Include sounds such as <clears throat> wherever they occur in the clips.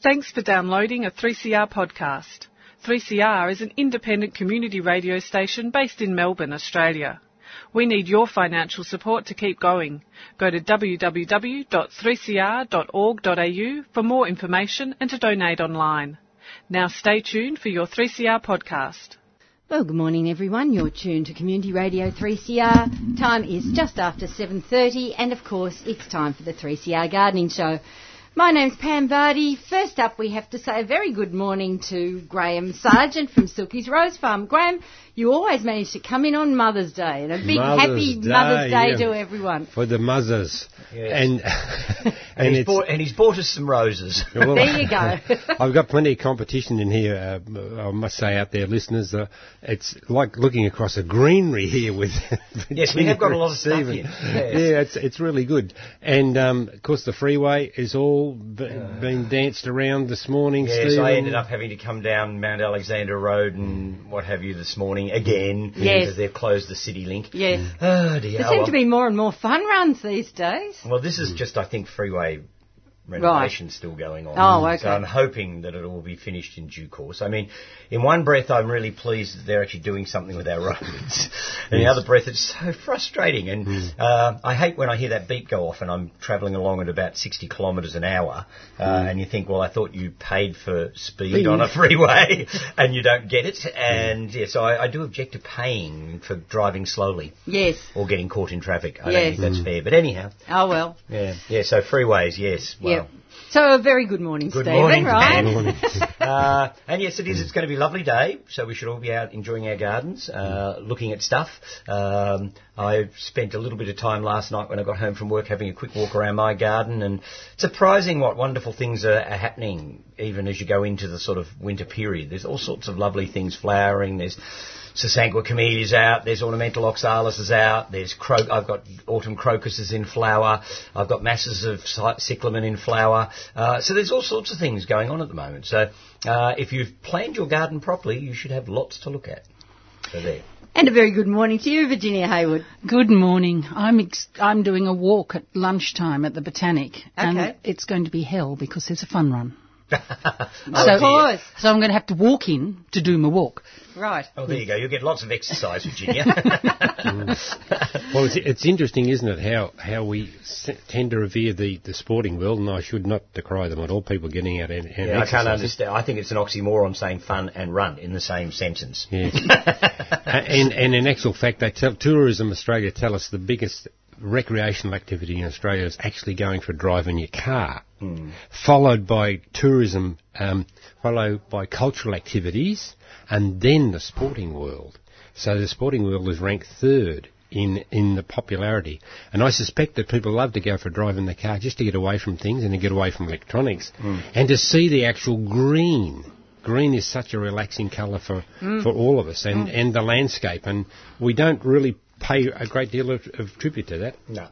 Thanks for downloading a 3CR podcast. 3CR is an independent community radio station based in Melbourne, Australia. We need your financial support to keep going. Go to www.3cr.org.au for more information and to donate online. Now stay tuned for your 3CR podcast. Well, good morning everyone. You're tuned to Community Radio 3CR. Time is just after 7.30 and of course it's time for the 3CR Gardening Show. My name's Pam Vardy. First up, we have to say a very good morning to Graham Sargent from Silky's Rose Farm. Graham, you always manage to come in on Mother's Day, and a big Mother's happy Day, Mother's Day yeah. to everyone. for the mothers. Yes. And <laughs> And, and he's bought, and he's bought us some roses. <laughs> well, There you go. <laughs> I've got plenty of competition in here. Uh, I must say, out there, listeners, uh, it's like looking across a greenery here with. Yes, we have got a lot of Stephen. stuff here. Yes. Yeah, it's it's really good. And um, of course, the freeway is all b- being danced around this morning. yes, Stephen. I ended up having to come down Mount Alexander Road and what have you this morning again Yes. because they've closed the city link. yes. Oh dear. There Oh, seem well. to be more and more fun runs these days. Well, this is just, I think, freeway renovation still going on. Oh, okay. So I'm hoping that it will be finished in due course. I mean, in one breath, I'm really pleased that they're actually doing something with our <laughs> roads. in the other breath, it's so frustrating. And Hmm. uh, I hate when I hear that beep go off and I'm travelling along at about 60 kilometres an hour, uh, Hmm. and you think, well, I thought you paid for speed on a freeway, <laughs> and you don't get it. And yeah, so I, I do object to paying for driving slowly Yes. or getting caught in traffic. I Yes. don't think that's fair. But anyhow. Oh well. Yeah, yeah. So freeways, yes. Well, Yep. So a very good morning, Good Stephen. morning, right? Pam. <laughs> uh, and yes, it is. It's going to be a lovely day, so we should all be out enjoying our gardens, uh, looking at stuff. Um, I spent a little bit of time last night when I got home from work having a quick walk around my garden, and it's surprising what wonderful things are, are happening even as you go into the sort of winter period. There's all sorts of lovely things flowering. There's Sasanqua camellias out. There's ornamental oxalis is out. There's cro- I've got autumn crocuses in flower. I've got masses of cyclamen in flower. Uh, so there's all sorts of things going on at the moment. So uh, if you've planned your garden properly, you should have lots to look at. So there. And a very good morning to you, Virginia Hayward. Good morning. I'm ex- I'm doing a walk at lunchtime at the Botanic, Okay. and it's going to be hell because there's a fun run. <laughs> Of oh, so, course. so I'm going to have to walk in to do my walk. Right. Oh, there you go. You'll get lots of exercise, Virginia. <laughs> Mm. Well, it's, it's interesting, isn't it, how how we s- tend to revere the, the sporting world, and I should not decry them at all. People getting out and, and yeah, I can't understand. I think it's an oxymoron saying fun and run in the same sentence. Yes. <laughs> and, and in actual fact, they tell, Tourism Australia tell us the biggest recreational activity in Australia is actually going for a drive in your car, hmm. followed by tourism, um, followed by cultural activities, and then the sporting world. So the sporting world is ranked third in in the popularity, and I suspect that people love to go for a drive in the car just to get away from things and to get away from electronics, hmm. and to see the actual green. Green is such a relaxing colour for, hmm. for all of us and, and the landscape. And we don't really pay a great deal of, of tribute to that. No.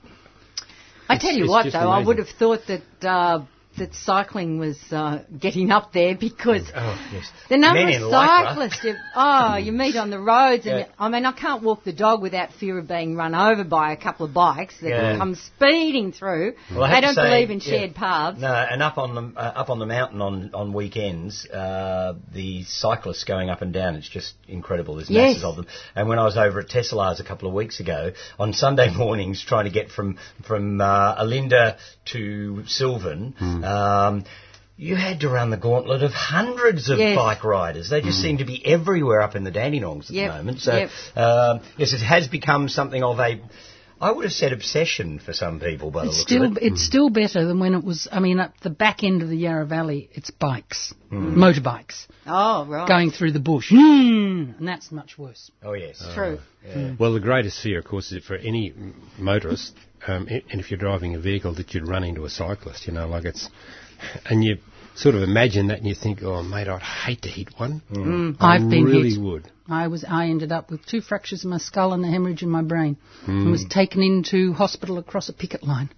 I tell you what, just though, I would have thought that uh, that cycling was uh, getting up there because Oh, yes. the number Men of cyclists you, oh, you meet on the roads, and Yeah. I mean, I can't walk the dog without fear of being run over by a couple of bikes that Yeah. come speeding through. Well, I they don't say, believe in yeah. shared paths. No, and up on the uh, up on the mountain on on weekends, uh, the cyclists going up and down. It's just incredible. There's Yes. masses of them. And when I was over at Tesselaar's a couple of weeks ago, on Sunday <laughs> mornings, trying to get from from uh, Olinda to Silvan. Um, you had to run the gauntlet of hundreds of Yes. bike riders. They just seem to be everywhere up in the Dandenongs at Yep, the moment. So, yep. um, yes, it has become something of a, I would have said obsession for some people by the It's looks still of it. it's still better than when it was. I mean, at the back end of the Yarra Valley, it's bikes, Hmm. motorbikes Oh, right. going through the bush, mm, and that's much worse. Oh yes. True. Well, the greatest fear, of course, is for any motorist, um, and if you're driving a vehicle, that you'd run into a cyclist, you know, like it's, and you sort of imagine that and you think, oh, mate, I'd hate to hit one. Mm. Mm. I I've been really hit. would. I was. I ended up with two fractures in my skull and a hemorrhage in my brain, hmm. and was taken into hospital across a picket line.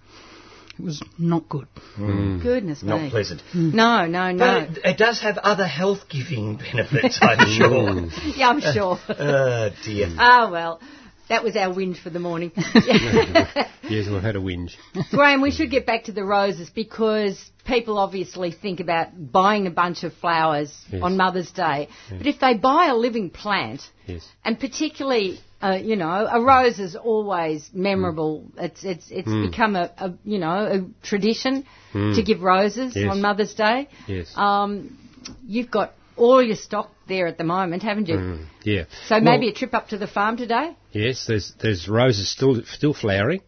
It was not good. Hmm. Goodness Not me. pleasant. Hmm. No, no, no. But it, it does have other health-giving <laughs> benefits, I'm <laughs> sure. yeah, I'm sure. oh <laughs> dear. Ah, well, that was our whinge for the morning. <laughs> <laughs> Yes, we've had a whinge. Graham, we should get back to the roses because people obviously think about buying a bunch of flowers Yes. on Mother's Day, but if they buy a living plant, Yes. and particularly, uh, you know, a rose is always memorable. It's it's it's become a, a you know a tradition to give roses Yes. on Mother's Day. Yes. Um, you've got all your stock there at the moment, haven't you? yeah. So maybe Well- a trip up to the farm today. Yes, there's there's roses still still flowering,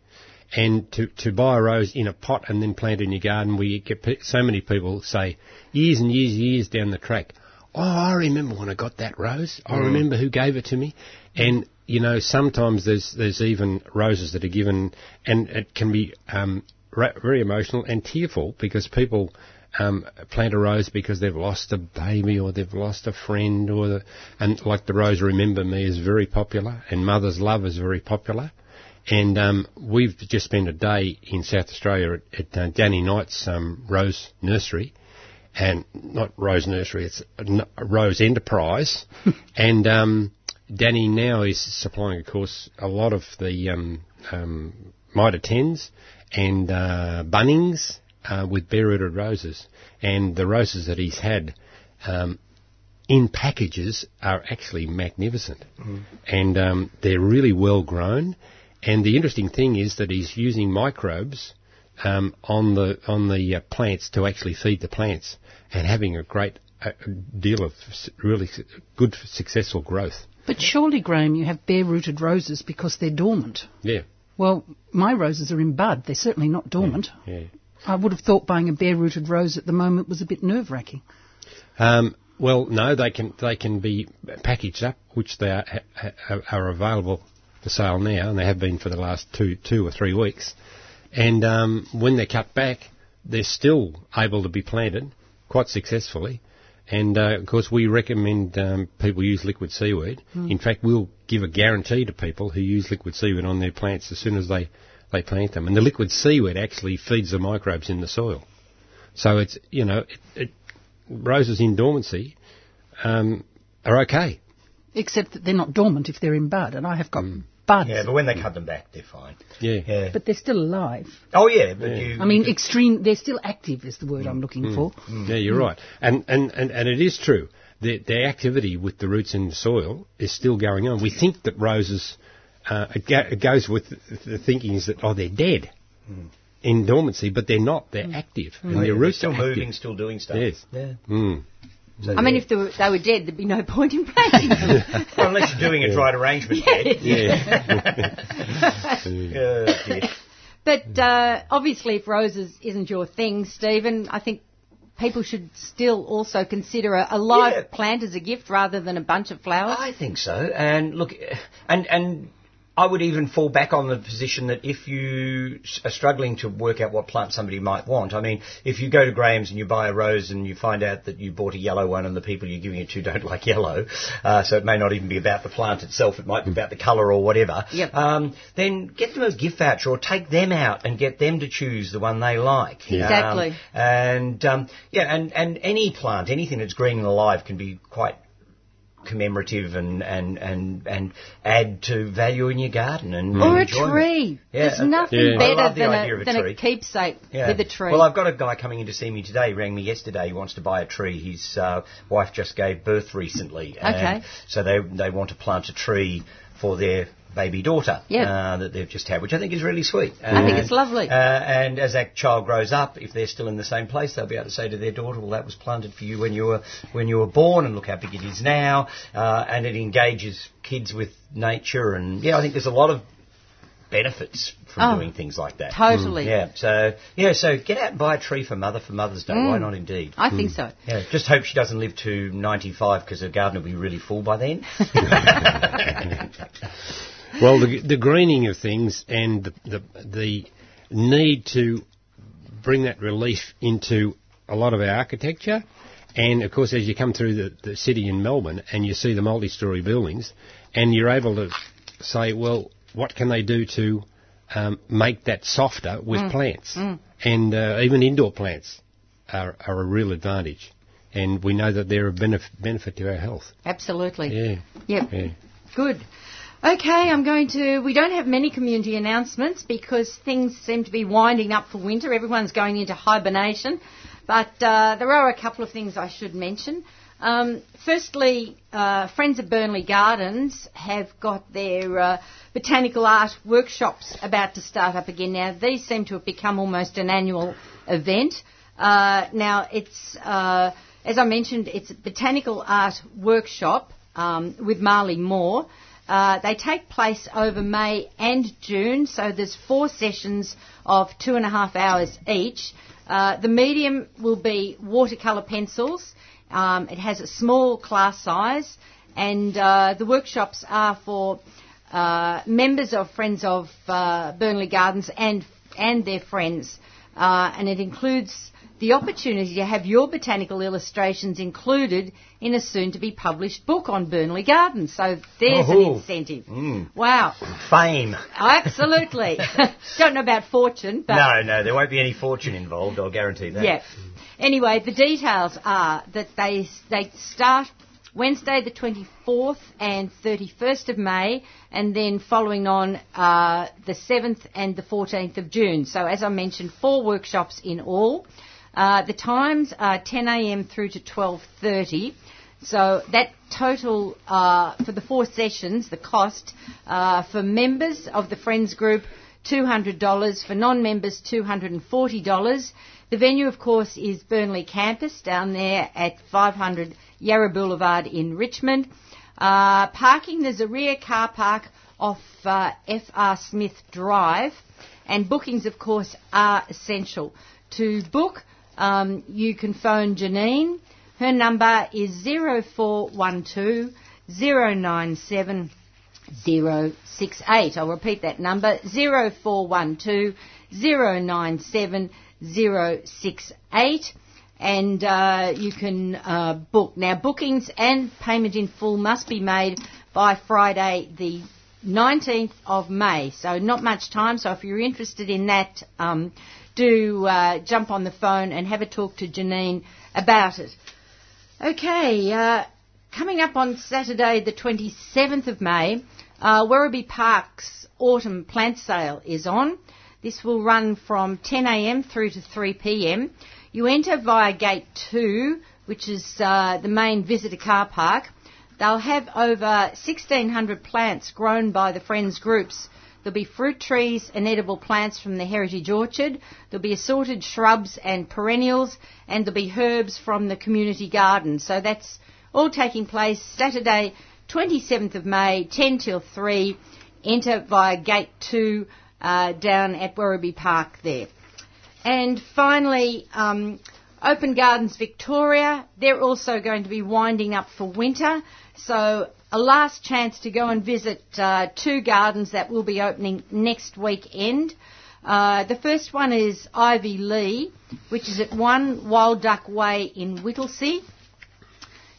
and to to buy a rose in a pot and then plant in your garden, we get so many people say years and years years down the track. Oh, I remember when I got that rose. I remember who gave it to me, and you know sometimes there's there's even roses that are given, and it can be um, very emotional and tearful because people um, plant a rose because they've lost a baby or they've lost a friend or the, and like the rose Remember Me is very popular and Mother's Love is very popular. And um, we've just spent a day in South Australia at, at uh, Danny Knight's um, Rose Nursery, and not Rose Nursery, it's a n- a Rose Enterprise. <laughs> and um, Danny now is supplying, of course, a lot of the um, um, Mitre 10s and uh, Bunnings uh, with bare-rooted roses. And the roses that he's had um, in packages are actually magnificent. And um, they're really well grown. And the interesting thing is that he's using microbes um, on the on the uh, plants to actually feed the plants and having a great uh, deal of really s- good successful growth. But surely, Graham, you have bare-rooted roses because they're dormant. Yeah, Well, my roses are in bud. They're certainly not dormant. yeah. I would have thought buying a bare-rooted rose at the moment was a bit nerve-wracking. Um, well, no, they can they can be packaged up, which they are, are, are available for sale now, and they have been for the last two two or three weeks. And um, when they're cut back, they're still able to be planted quite successfully. And uh, of course, we recommend um, people use liquid seaweed. In fact, we'll give a guarantee to people who use liquid seaweed on their plants as soon as they, they plant them. And the liquid seaweed actually feeds the microbes in the soil. So it's you know it, it, roses in dormancy um, are okay. Except that they're not dormant if they're in bud, and I have got hmm. buds. Yeah, but when they cut them back, they're fine. Yeah. Yeah. but they're still alive. oh yeah, but you. I mean, extreme. They're still active, is the word I'm hmm. looking hmm. for. Yeah, you're right. And, and, and, and it is true. The, the activity with the roots in the soil is still going on. We think that roses, uh, it, go, it goes with the, the thinking is that, oh, they're dead in dormancy, but they're not. They're active. And Oh, yeah, they're roots still are moving, active. still doing stuff. Yes. Yeah. Mm. So I mean, if they were, they were dead, there'd be no point in planting them. <laughs> Well, unless you're doing a right arrangement, Ed. Yeah. Yeah. <laughs> But uh, obviously, if roses isn't your thing, Stephen, I think people should still also consider a, a live Yeah. plant as a gift rather than a bunch of flowers. I think so. And look, and and I would even fall back on the position that if you are struggling to work out what plant somebody might want, I mean, if you go to Graham's and you buy a rose and you find out that you bought a yellow one and the people you're giving it to <laughs> don't like yellow, uh, so it may not even be about the plant itself, it might be about the colour or whatever, Yep. um, then get them a gift voucher or take them out and get them to choose the one they like. Exactly. Um, and um, yeah, and, and any plant, anything that's green and alive can be quite commemorative and, and, and, and add to value in your garden and or a tree. Yeah, There's nothing Yeah. Better the than, a, than a tree. keepsake Yeah. with a tree. Well, I've got a guy coming in to see me today. He rang me yesterday. He wants to buy a tree. His uh, wife just gave birth recently. and Okay. So they they want to plant a tree for their baby daughter Yep. uh, that they've just had, which I think is really sweet. I think it's lovely. Uh, and as that child grows up, if they're still in the same place, they'll be able to say to their daughter, "Well, that was planted for you when you were when you were born, and look how big it is now." Uh, and it engages kids with nature, and yeah, I think there's a lot of benefits from Oh, doing things like that. totally. Yeah. So yeah. So get out and buy a tree for mother for Mother's Day. Why not? Indeed. I think so. Yeah. Just hope she doesn't live to 95 because her garden will be really full by then. <laughs> <laughs> Well, the, the greening of things and the, the, the need to bring that relief into a lot of our architecture. And of course, as you come through the, the city in Melbourne and you see the multi story buildings, and you're able to say, well, what can they do to um, make that softer with plants? And uh, even indoor plants are, are a real advantage. And we know that they're a benef- benefit to our health. Absolutely. Yeah. Yep. Yeah. Good. Okay, I'm going to. We don't have many community announcements because things seem to be winding up for winter. Everyone's going into hibernation. But uh, there are a couple of things I should mention. Um, firstly, uh, Friends of Burnley Gardens have got their uh, botanical art workshops about to start up again. Now, these seem to have become almost an annual event. Uh, now, it's, uh, as I mentioned, it's a botanical art workshop um, with Marley Moore. Uh, they take place over May and June, so there's four sessions of two and a half hours each. Uh, the medium will be watercolour pencils. Um, it has a small class size, and uh, the workshops are for uh, members of Friends of uh, Burnley Gardens and and their friends, and it includes the opportunity to have your botanical illustrations included in a soon to be published book on Burnley Gardens. So there's an incentive. Mm. Wow. Fame. Absolutely. <laughs> Don't know about fortune, but No, no, there won't be any fortune involved, I'll guarantee that. yeah. Anyway, the details are that they they start Wednesday the 24th and 31st of May, and then following on uh, the 7th and the 14th of June. So as I mentioned, four workshops in all. Uh, the times are 10 a.m. through to 12:30. So that total uh, for the four sessions, the cost uh, for members of the Friends Group, $200. For non-members, $240. The venue, of course, is Burnley Campus down there at 500 Yarra Boulevard in Richmond. Uh, parking, there's a rear car park off uh, FR Smith Drive. And bookings, of course, are essential. To book, um, you can phone Janine. Her number is 0412 097 068. I'll repeat that number 0412 097 068 and uh, you can uh, book. Now, bookings and payment in full must be made by Friday, the 19th of May. So, not much time. So, if you're interested in that, um, do uh, jump on the phone and have a talk to Janine about it. Okay, uh, coming up on Saturday, the 27th of May, uh, Werribee Park's autumn plant sale is on. This will run from 10am through to 3pm. You enter via gate 2, which is uh, the main visitor car park. They'll have over 1,600 plants grown by the Friends groups. There'll be fruit trees and edible plants from the Heritage Orchard. There'll be assorted shrubs and perennials, and there'll be herbs from the community garden. So that's all taking place Saturday, 27th of May, 10 till 3. Enter via gate 2 uh, down at Werribee Park there. And finally, um, Open Gardens Victoria, they're also going to be winding up for winter. So a last chance to go and visit uh, two gardens that will be opening next weekend. Uh, the first one is Ivy Lee, which is at 1 Wild Duck Way in Whittlesea.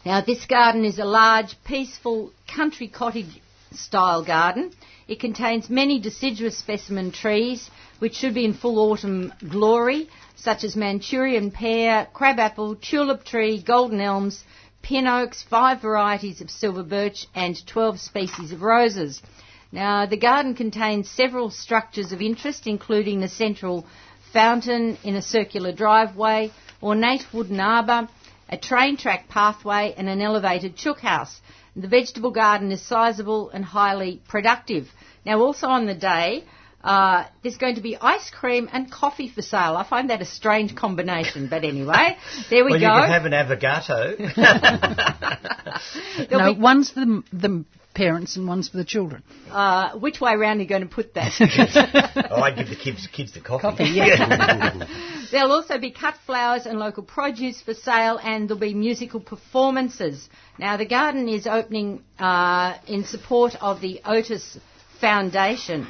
Now, this garden is a large, peaceful country cottage style garden. It contains many deciduous specimen trees which should be in full autumn glory, such as Manchurian pear, crabapple, tulip tree, golden elms, pin oaks, five varieties of silver birch, and 12 species of roses. Now, the garden contains several structures of interest, including the central fountain in a circular driveway, ornate wooden arbour, a train track pathway, and an elevated chook house. The vegetable garden is sizable and highly productive. Now, also on the day, uh, there's going to be ice cream and coffee for sale. I find that a strange combination, but anyway, there we well, go. you can have an avocado. <laughs> There'll no, be- one's for the, the parents and one's for the children. uh, which way round are you going to put that? <laughs> oh, I'd give the kids, kids the coffee. Coffee, <laughs> yeah. There'll also be cut flowers and local produce for sale, and there'll be musical performances. Now, the garden is opening uh, in support of the Otis Foundation.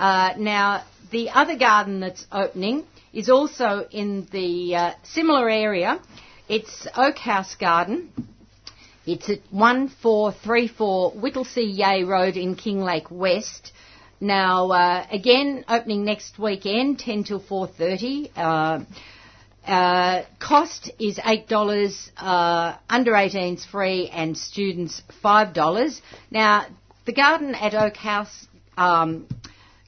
Uh, now, the other garden that's opening is also in the uh, similar area. It's Oak House Garden. It's at 1434 Whittlesea Yea Road in Kinglake West. Now, uh, again, opening next weekend, 10 till 4.30. Uh, uh, cost is $8, uh, under 18s free and students $5. Now, the garden at Oak House um,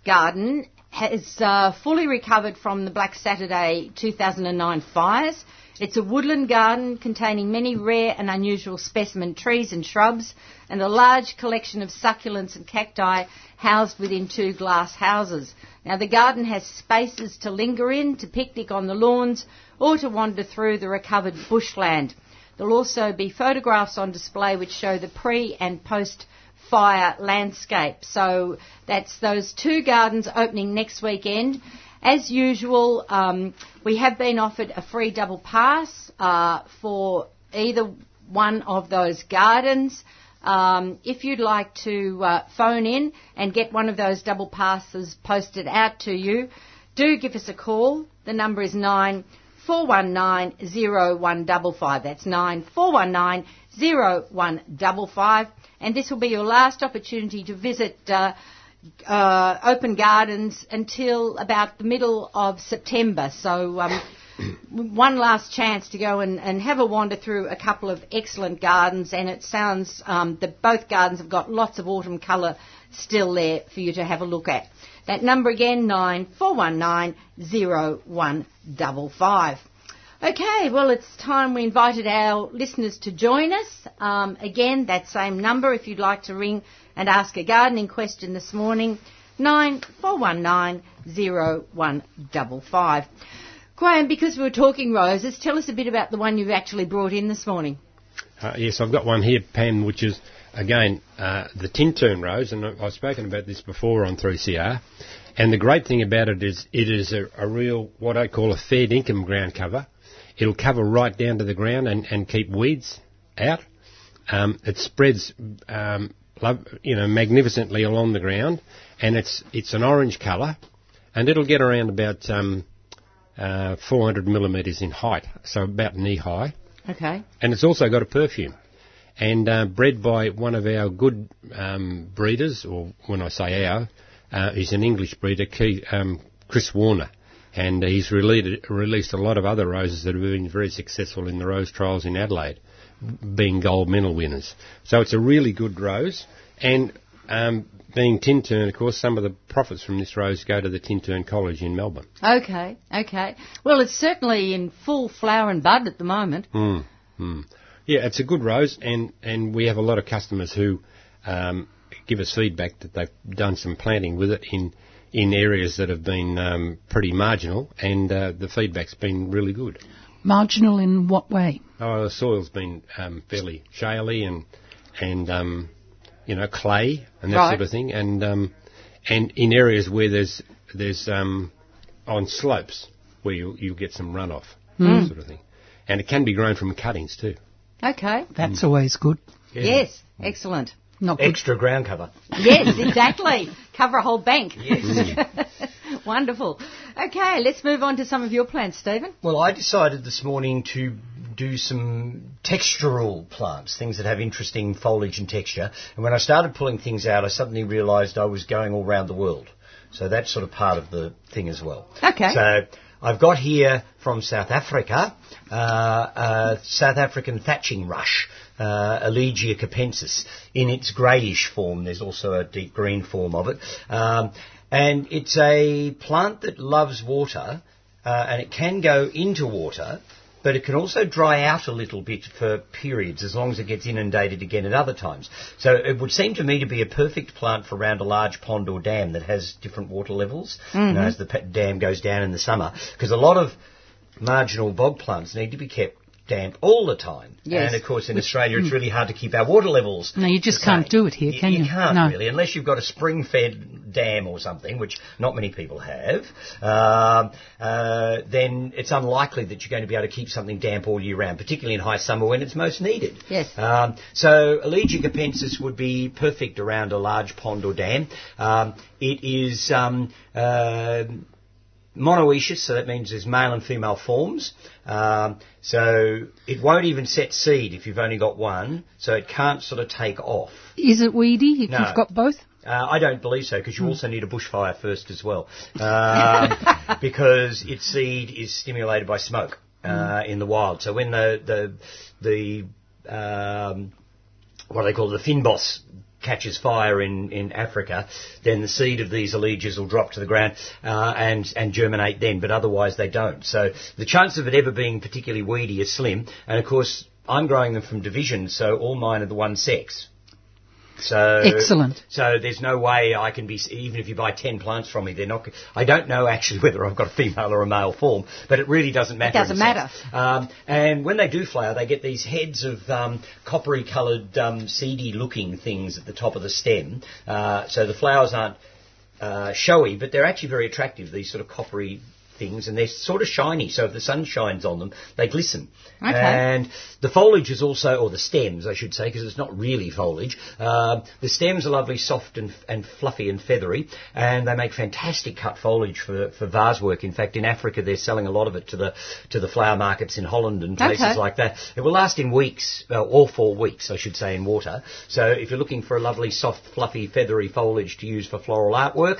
Garden has uh, fully recovered from the Black Saturday 2009 fires. It's a woodland garden containing many rare and unusual specimen trees and shrubs and a large collection of succulents and cacti housed within two glass houses. Now the garden has spaces to linger in, to picnic on the lawns or to wander through the recovered bushland. There'll also be photographs on display which show the pre and post fire landscape. So that's those two gardens opening next weekend. As usual, um, we have been offered a free double pass uh, for either one of those gardens. Um, if you'd like to uh, phone in and get one of those double passes posted out to you, do give us a call. The number is nine four one nine zero one double five. That's nine four one nine zero one double five. And this will be your last opportunity to visit uh, uh, open gardens until about the middle of September. So. Um, <coughs> one last chance to go and, and, have a wander through a couple of excellent gardens, and it sounds um, that both gardens have got lots of autumn colour still there for you to have a look at. That number again, nine four one nine zero one double five. Okay, well, it's time we invited our listeners to join us. Um, again, that same number if you'd like to ring and ask a gardening question this morning, nine four one nine zero one double five. Graham, because we were talking roses, tell us a bit about the one you've actually brought in this morning. Uh, yes, I've got one here, Pam, which is, again, uh, the Tintern rose, and I've spoken about this before on 3CR. And the great thing about it is it is a, a real, what I call a fair income ground cover. It'll cover right down to the ground and, and keep weeds out. Um, it spreads, um, you know, magnificently along the ground, and it's it's an orange colour, and it'll get around about um, uh, 400 millimetres in height, so about knee high. Okay. And it's also got a perfume. And uh, bred by one of our good um, breeders, or when I say our, uh, he's an English breeder, um, Chris Warner. And he's released, released a lot of other roses that have been very successful in the rose trials in Adelaide, being gold medal winners. So it's a really good rose. And um, being Tintern, of course, some of the profits from this rose go to the Tintern College in Melbourne. Okay, okay. Well, it's certainly in full flower and bud at the moment. Mm, mm. Yeah, it's a good rose, and, and we have a lot of customers who um, give us feedback that they've done some planting with it in in areas that have been um, pretty marginal, and uh, the feedback's been really good. Marginal in what way? Oh, the soil's been um, fairly shaly and and um, you know, clay and that right. sort of thing, and um, and in areas where there's there's um, on slopes where you you get some runoff, mm. sort of thing, and it can be grown from cuttings too. Okay, that's mm. always good. Yeah. Yes, excellent. Not extra ground cover. Yes, <laughs> exactly. Cover a whole bank. Yes. <laughs> Wonderful. Okay, let's move on to some of your plants, Stephen. Well, I decided this morning to do some textural plants, things that have interesting foliage and texture. And when I started pulling things out, I suddenly realised I was going all around the world. So that's sort of part of the thing as well. Okay. So I've got here from South Africa, uh, uh, South African thatching rush, uh, Elegia capensis, in its greyish form. There's also a deep green form of it. Um, and it's a plant that loves water, uh, and it can go into water, but it can also dry out a little bit for periods as long as it gets inundated again at other times. So it would seem to me to be a perfect plant for around a large pond or dam that has different water levels mm-hmm. you know, as the dam goes down in the summer. Because a lot of marginal bog plants need to be kept damp all the time. Yes. And of course, in Australia, it's really hard to keep our water levels. No, you just can't do it here, can you? You can't no. really, unless you've got a spring-fed dam or something, which not many people have. Um, uh, then it's unlikely that you're going to be able to keep something damp all year round, particularly in high summer when it's most needed. Yes. Um, so Elegia capensis would be perfect around a large pond or dam. Um, it is um, uh, monoecious, so that means there's male and female forms. Um, so it won't even set seed if you've only got one, so it can't sort of take off. Is it weedy if No. you've got both? Uh, I don't believe so because you also need a bushfire first as well, <laughs> um, because its seed is stimulated by smoke uh, in the wild. So when the the the um, what do they call it, the fynbos catches fire in, in Africa, then the seed of these elegias will drop to the ground uh, and and germinate then, but otherwise they don't. So the chance of it ever being particularly weedy is slim. And of course, I'm growing them from division, so all mine are the one sex. So Excellent. So there's no way I can be even if you buy ten plants from me, they're not. I don't know actually <laughs> whether I've got a female or a male form, but it really doesn't matter. doesn't matter. Um, and when they do flower, they get these heads of um, coppery coloured, um, seedy looking things at the top of the stem. Uh, so the flowers aren't uh, showy, but they're actually very attractive. These sort of coppery things, and they're sort of shiny. So if the sun shines on them, they glisten. Okay. And the foliage is also, or the stems, I should say, because it's not really foliage. Um the stems are lovely, soft and, and fluffy and feathery, and they make fantastic cut foliage for, for vase work. In fact, in Africa, they're selling a lot of it to the to the flower markets in Holland and places Okay. like that. It will last in weeks, uh, or four weeks, I should say, in water. So if you're looking for a lovely, soft, fluffy, feathery foliage to use for floral artwork,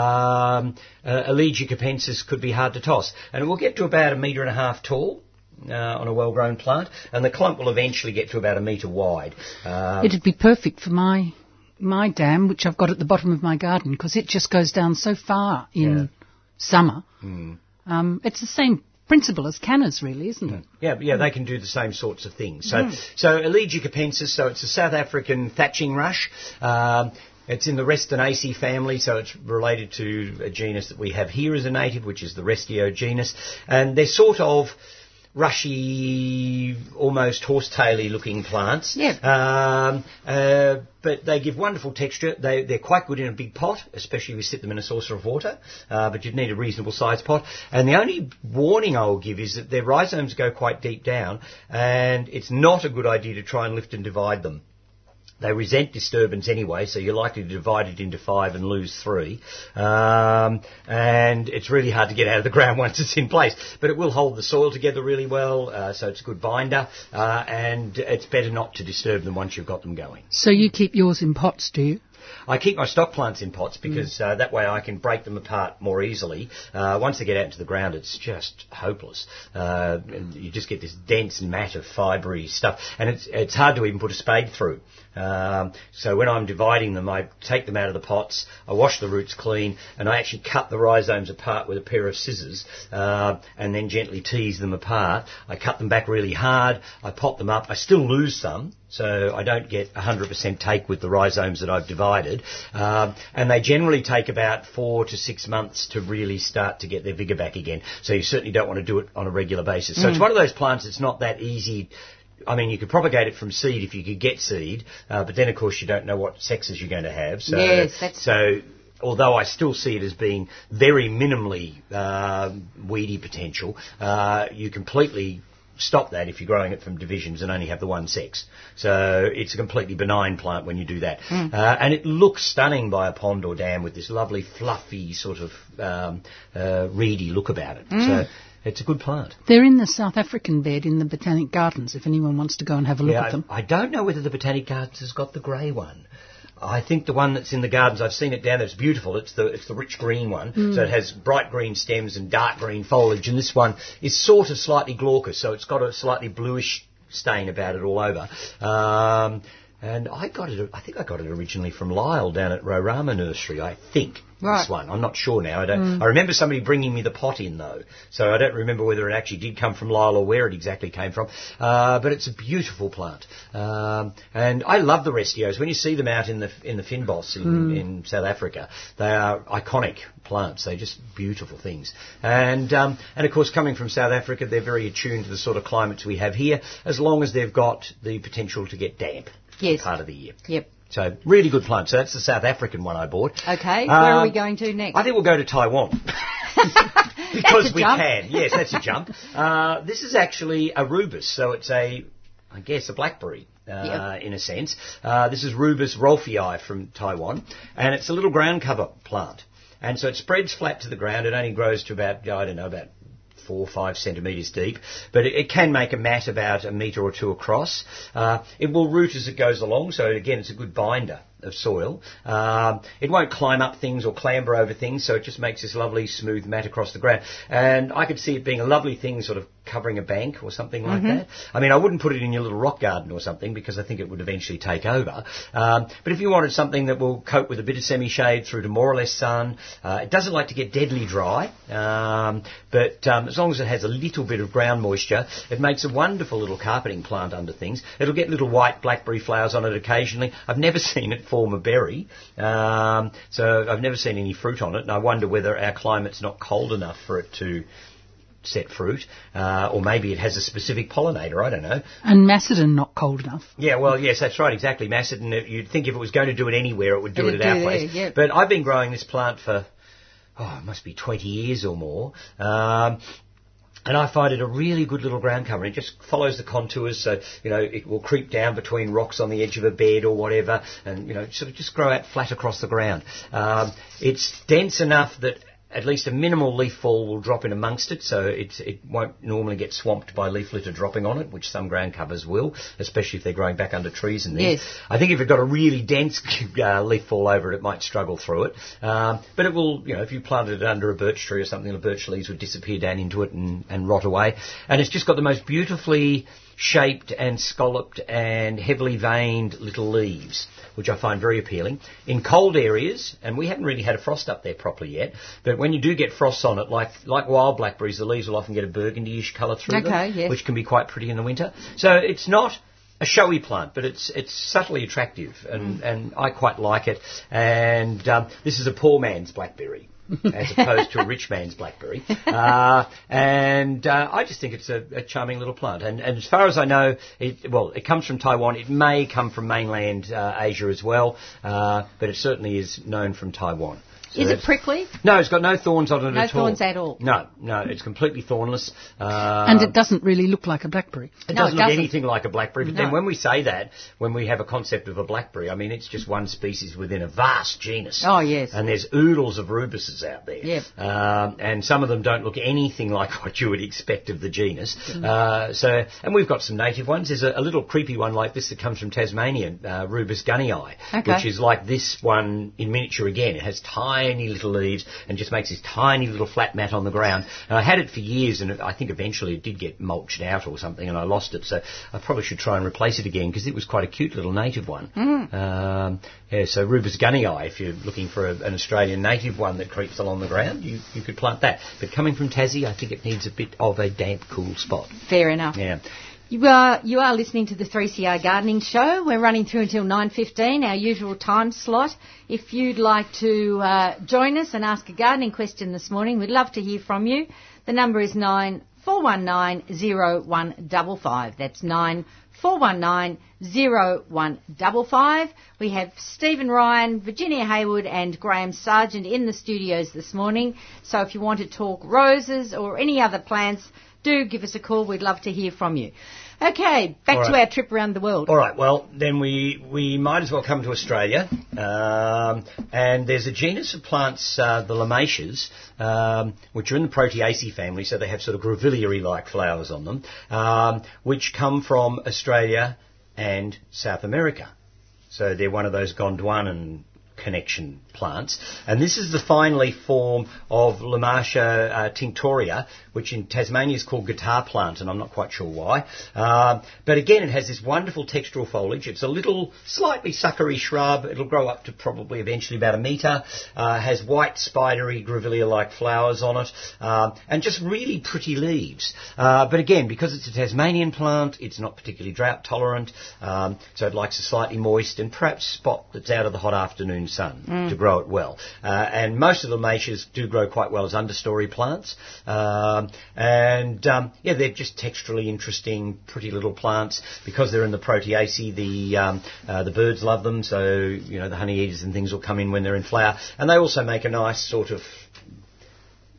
um, uh, Elegia capensis could be hard to toss. And it will get to about a metre and a half tall. Uh, on a well-grown plant, and the clump will eventually get to about a metre wide. Um, It'd be perfect for my my dam, which I've got at the bottom of my garden, because it just goes down so far in summer. Um, it's the same principle as cannas, really, isn't it? Yeah, yeah, they can do the same sorts of things. So, so Elegia capensis, so it's a South African thatching rush. Um, it's in the Restionaceae family, so it's related to a genus that we have here as a native, which is the Restio genus. And they're sort of rushy, almost horsetaily looking plants. Yeah. Um, uh, but they give wonderful texture. They, they're quite good in a big pot, especially if you sit them in a saucer of water. Uh, but you'd need a reasonable sized pot. And the only warning I will give is that their rhizomes go quite deep down, and it's not a good idea to try and lift and divide them. They resent disturbance anyway, so you're likely to divide it into five and lose three. Um, and it's really hard to get out of the <laughs> ground once it's in place. But it will hold the soil together really well, uh, so it's a good binder. Uh, and it's better not to disturb them once you've got them going. So you keep yours in pots, do you? I keep my stock plants in pots because uh, that way I can break them apart more easily. Uh, once they get out into the ground, it's just hopeless. Uh, and you just get this dense mat of fibrous stuff, and it's it's hard to even put a spade through. Um, so when I'm dividing them, I take them out of the pots, I wash the roots clean, and I actually cut the rhizomes apart with a pair of scissors, uh, and then gently tease them apart. I cut them back really hard. I pot them up. I still lose some, so I don't get 100% take with the rhizomes that I've divided. Um, and they generally take about four to six months to really start to get their vigour back again. So you certainly don't want to do it on a regular basis. So it's one of those plants that's not that easy. I mean, you could propagate it from seed if you could get seed, uh, but then of course you don't know what sexes you're going to have. So, Yes, that's- so although I still see it as being very minimally uh, weedy potential, uh, you completely stop that if you're growing it from divisions and only have the one sex. So it's a completely benign plant when you do that. Uh, and it looks stunning by a pond or dam with this lovely fluffy sort of um, uh, reedy look about it. So it's a good plant. They're in the South African bed in the Botanic Gardens if anyone wants to go and have a look Yeah, at them. I, I don't know whether the Botanic Gardens has got the grey one. I think the one that's in the gardens, I've seen it down there, it's beautiful. It's the, it's the rich green one. So it has bright green stems and dark green foliage. And this one is sort of slightly glaucous, so it's got a slightly bluish stain about it all over. Um, and I got it, I think I got it originally from Lyle down at Rorama Nursery, I think. Right. This one. I'm not sure now. I don't. I remember somebody bringing me the pot in though, so I don't remember whether it actually did come from Lyle or where it exactly came from. Uh, but it's a beautiful plant, um, and I love the restios. When you see them out in the in the fynbos in, in South Africa, they are iconic plants. They're just beautiful things. And um, and of course, coming from South Africa, they're very attuned to the sort of climates we have here, as long as they've got the potential to get damp Yes. part of the year. Yep. So really good plant. So that's the South African one I bought. Okay, where are Um, we going to next? I think we'll go to Taiwan. <laughs> <laughs> because we jump. can. Yes, that's a jump. <laughs> Uh, this is actually a rubus, so it's a, I guess, a blackberry. Uh, Yep. In a sense, uh, this is Rubus rolfei from Taiwan, and it's a little ground cover plant, and so it spreads flat to the ground. It only grows to about I don't know about four or five centimetres deep, but it, it can make a mat about a metre or two across. Uh, it will root as it goes along, so again, it's a good binder. Of soil. Um, it won't climb up things or clamber over things, so it just makes this lovely smooth mat across the ground. And I could see it being a lovely thing, sort of covering a bank or something like Mm-hmm. that. I mean, I wouldn't put it in your little rock garden or something because I think it would eventually take over. Um, but if you wanted something that will cope with a bit of semi-shade through to more or less sun, uh, it doesn't like to get deadly dry, um, but um, as long as it has a little bit of ground moisture, it makes a wonderful little carpeting plant under things. It'll get little white blackberry flowers on it occasionally. I've never <laughs> seen it form a berry, um, so I've never seen any fruit on it, and I wonder whether our climate's not cold enough for it to set fruit, uh, or maybe it has a specific pollinator. I don't know. And Macedon not cold enough. Yeah, well, yes, that's right, exactly. Macedon, uh, you'd think if it was going to do it anywhere, it would do It'd it at our place. yeah. But I've been growing this plant for, oh, it must be 20 years or more. Um, and I find it a really good little ground cover. It just follows the contours, so you know it will creep down between rocks on the edge of a bed or whatever, and you know sort of just grow out flat across the ground. Um, it's dense enough that at least a minimal leaf fall will drop in amongst it, so it's, it won't normally get swamped by leaf litter dropping on it, which some ground covers will, especially if they're growing back under trees and things. Yes. I think if you've got a really dense <laughs> uh, leaf fall over it, it might struggle through it. Um, but it will, you know, if you planted it under a birch tree or something, the birch leaves would disappear down into it and, and rot away. And it's just got the most beautifully shaped and scalloped and heavily veined little leaves, which I find very appealing. In cold areas, and we haven't really had a frost up there properly yet, but when you do get frosts on it, like, like wild blackberries, the leaves will often get a burgundy-ish colour through Okay, them, yes. which can be quite pretty in the winter. So it's not a showy plant, but it's it's subtly attractive, and, and I quite like it. And um, this is a poor man's blackberry. as <laughs> opposed to a rich man's blackberry, uh, and uh, I just think it's a, a charming little plant. And, and as far as I know, it, well, it comes from Taiwan. It may come from mainland uh, Asia as well, uh, but it certainly is known from Taiwan. So Is it prickly? No, it's got no thorns on it No at all. No thorns at all. No, no, it's completely thornless. Uh, and it doesn't really look like a blackberry. it No, doesn't it look doesn't. anything like a blackberry. But No. then when we say that, when we have a concept of a blackberry, I mean it's just one species within a vast genus. Oh, yes. And there's oodles of rubuses out there. Yep. Um, and some of them don't look anything like <laughs> what you would expect of the genus. Mm. Uh, so, and we've got some native ones. There's a, a little creepy one like this that comes from Tasmania, uh, Rubus gunnii, Okay. which is like this one in miniature again. It has tiny little leaves and just makes this tiny little flat mat on the ground. And I had it for years, and I think eventually it did get mulched out or something, and I lost it. So I probably should try and replace it again because it was quite a cute little native one. Um, yeah, so Rubus gunnii, if you're looking for a, an Australian native one that creeps along the ground, you, you could plant that. But coming from Tassie, I think it needs a bit of a damp, cool spot. Fair enough. Yeah. You are you are listening to the 3CR Gardening Show. We're running through until 9:15, our usual time slot. If you'd like to uh, join us and ask a gardening question this morning, we'd love to hear from you. The number is nine four one nine zero one double five. That's nine four one nine zero one double five. We have Stephen Ryan, Virginia Haywood, and Graham Sargent in the studios this morning. So if you want to talk roses or any other plants, do give us a call. We'd love to hear from you. Okay, back All to our trip around the world. All right, well, then we, we might as well come to Australia. Um, and there's a genus of plants, uh, the Lomatias, um, which are in the Proteaceae family, so they have sort of grevillea-like flowers on them, um, which come from Australia and South America. So they're one of those Gondwanan connection plants. And this is the fine leaf form of Lomatia uh, tinctoria, which in Tasmania is called guitar plant, and I'm not quite sure why. Um, but again, it has this wonderful textural foliage. It's a little, slightly suckery shrub. It'll grow up to probably eventually about a metre. Uh, has white, spidery, grevillea-like flowers on it, um, and just really pretty leaves. Uh, but again, because it's a Tasmanian plant, it's not particularly drought tolerant, um, so it likes a slightly moist and perhaps spot that's out of the hot afternoon sun to grow it well. Uh, and most of the lomatias do grow quite well as understory plants. Um, and um, yeah, they're just texturally interesting, pretty little plants. Because they're in the Proteaceae, the um, uh, the birds love them. So you know the honey eaters and things will come in when they're in flower, and they also make a nice sort of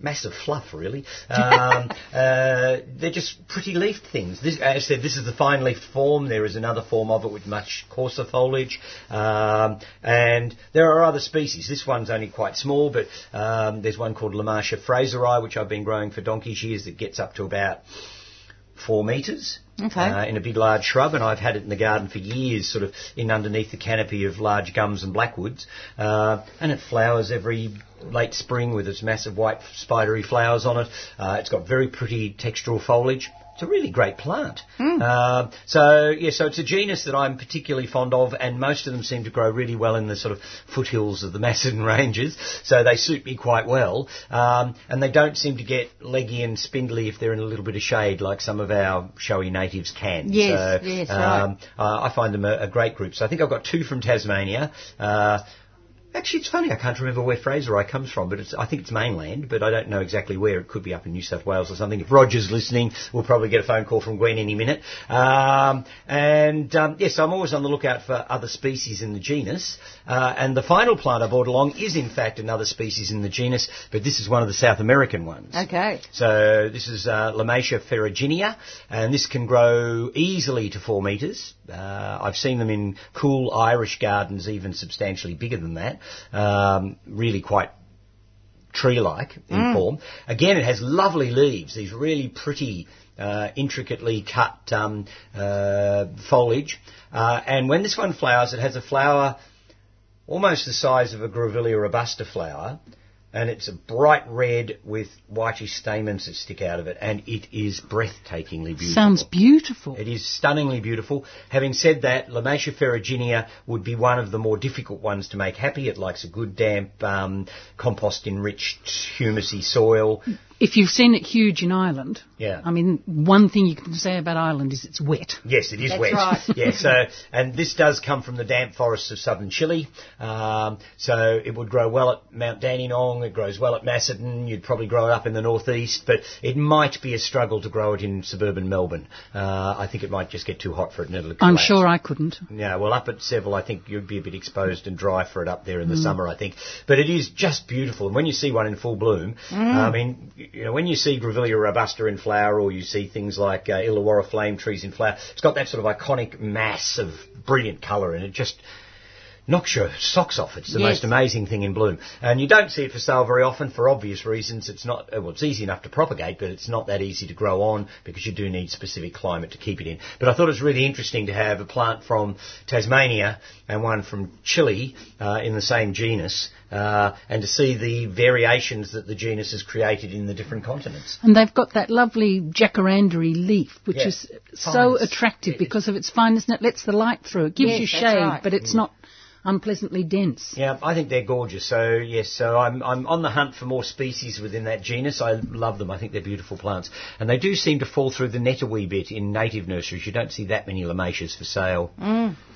massive fluff, really. <laughs> Um, uh, they're just pretty leafed things. This, as I said, this is the fine leaf form. There is another form of it with much coarser foliage. Um, and there are other species. This one's only quite small, but um, there's one called Lomatia fraseri, which I've been growing for donkey's years that gets up to about four metres. Okay. Uh, in a big large shrub, and I've had it in the garden for years, sort of in underneath the canopy of large gums and blackwoods. Uh, and it flowers every late spring with its massive white spidery flowers on it. Uh, it's got very pretty textural foliage. It's a really great plant. Uh, so yeah, so it's a genus that I'm particularly fond of, and most of them seem to grow really well in the sort of foothills of the <laughs> Macedon Ranges. So they suit me quite well, um, and they don't seem to get leggy and spindly if they're in a little bit of shade, like some of our showy natives can. Yes, so, yes, right. um, uh, I find them a, a great group. So I think I've got two from Tasmania. Uh, Actually, it's funny. I can't remember where fraseri comes from, but it's, I think it's mainland, but I don't know exactly where. It could be up in New South Wales or something. If Roger's listening, we'll probably get a phone call from Gwen any minute. Um, and um, yes, I'm always on the lookout for other species in the genus. Uh, and the final plant I brought along is, in fact, another species in the genus, but this is one of the South American ones. Okay. So this is uh, Lomatia ferruginea, and this can grow easily to four metres. Uh, I've seen them in cool Irish gardens, even substantially bigger than that. Um, really quite tree-like in form. Again, it has lovely leaves, these really pretty, uh, intricately cut um, uh, foliage. Uh, and when this one flowers, it has a flower almost the size of a Grevillea robusta flower, and it's a bright red with whitish stamens that stick out of it, and it is breathtakingly beautiful. Sounds beautiful. It is stunningly beautiful. Having said that, Lomatia ferruginea would be one of the more difficult ones to make happy. It likes a good damp, um, compost-enriched, humusy soil. If you've seen it huge in Ireland, Yeah. I mean, one thing you can say about Ireland is it's wet. Yes, it is That's wet. right. <laughs> yeah, so and this does come from the damp forests of southern Chile. Um, so it would grow well at Mount Dandenong. It grows well at Macedon. You'd probably grow it up in the northeast, but it might be a struggle to grow it in suburban Melbourne. Uh, I think it might just get too hot for it and it'll I'm sure I couldn't. Yeah, well, up at Seville, I think you'd be a bit exposed and dry for it up there in Mm. the summer, I think. But it is just beautiful. And when you see one in full bloom, Mm. I mean, you know, when you see Grevillea robusta in flower or you see things like uh, Illawarra flame trees in flower, it's got that sort of iconic mass of brilliant colour and it just knocks your socks off. It's the Yes. most amazing thing in bloom. And you don't see it for sale very often for obvious reasons. It's not, uh, well, it's easy enough to propagate, but it's not that easy to grow on because you do need specific climate to keep it in. But I thought it was really interesting to have a plant from Tasmania and one from Chile uh, in the same genus. Uh, and to see the variations that the genus has created in the different continents. And they've got that lovely jacarandery leaf, which Yeah. is so attractive It- because of its fineness and it lets the light through. It gives Yes, you shade, right. but it's not unpleasantly dense. Yeah, I think they're gorgeous. So yes, so I'm I'm on the hunt for more species within that genus. I love them. I think they're beautiful plants, and they do seem to fall through the net a wee bit in native nurseries. You don't see that many lomatias for sale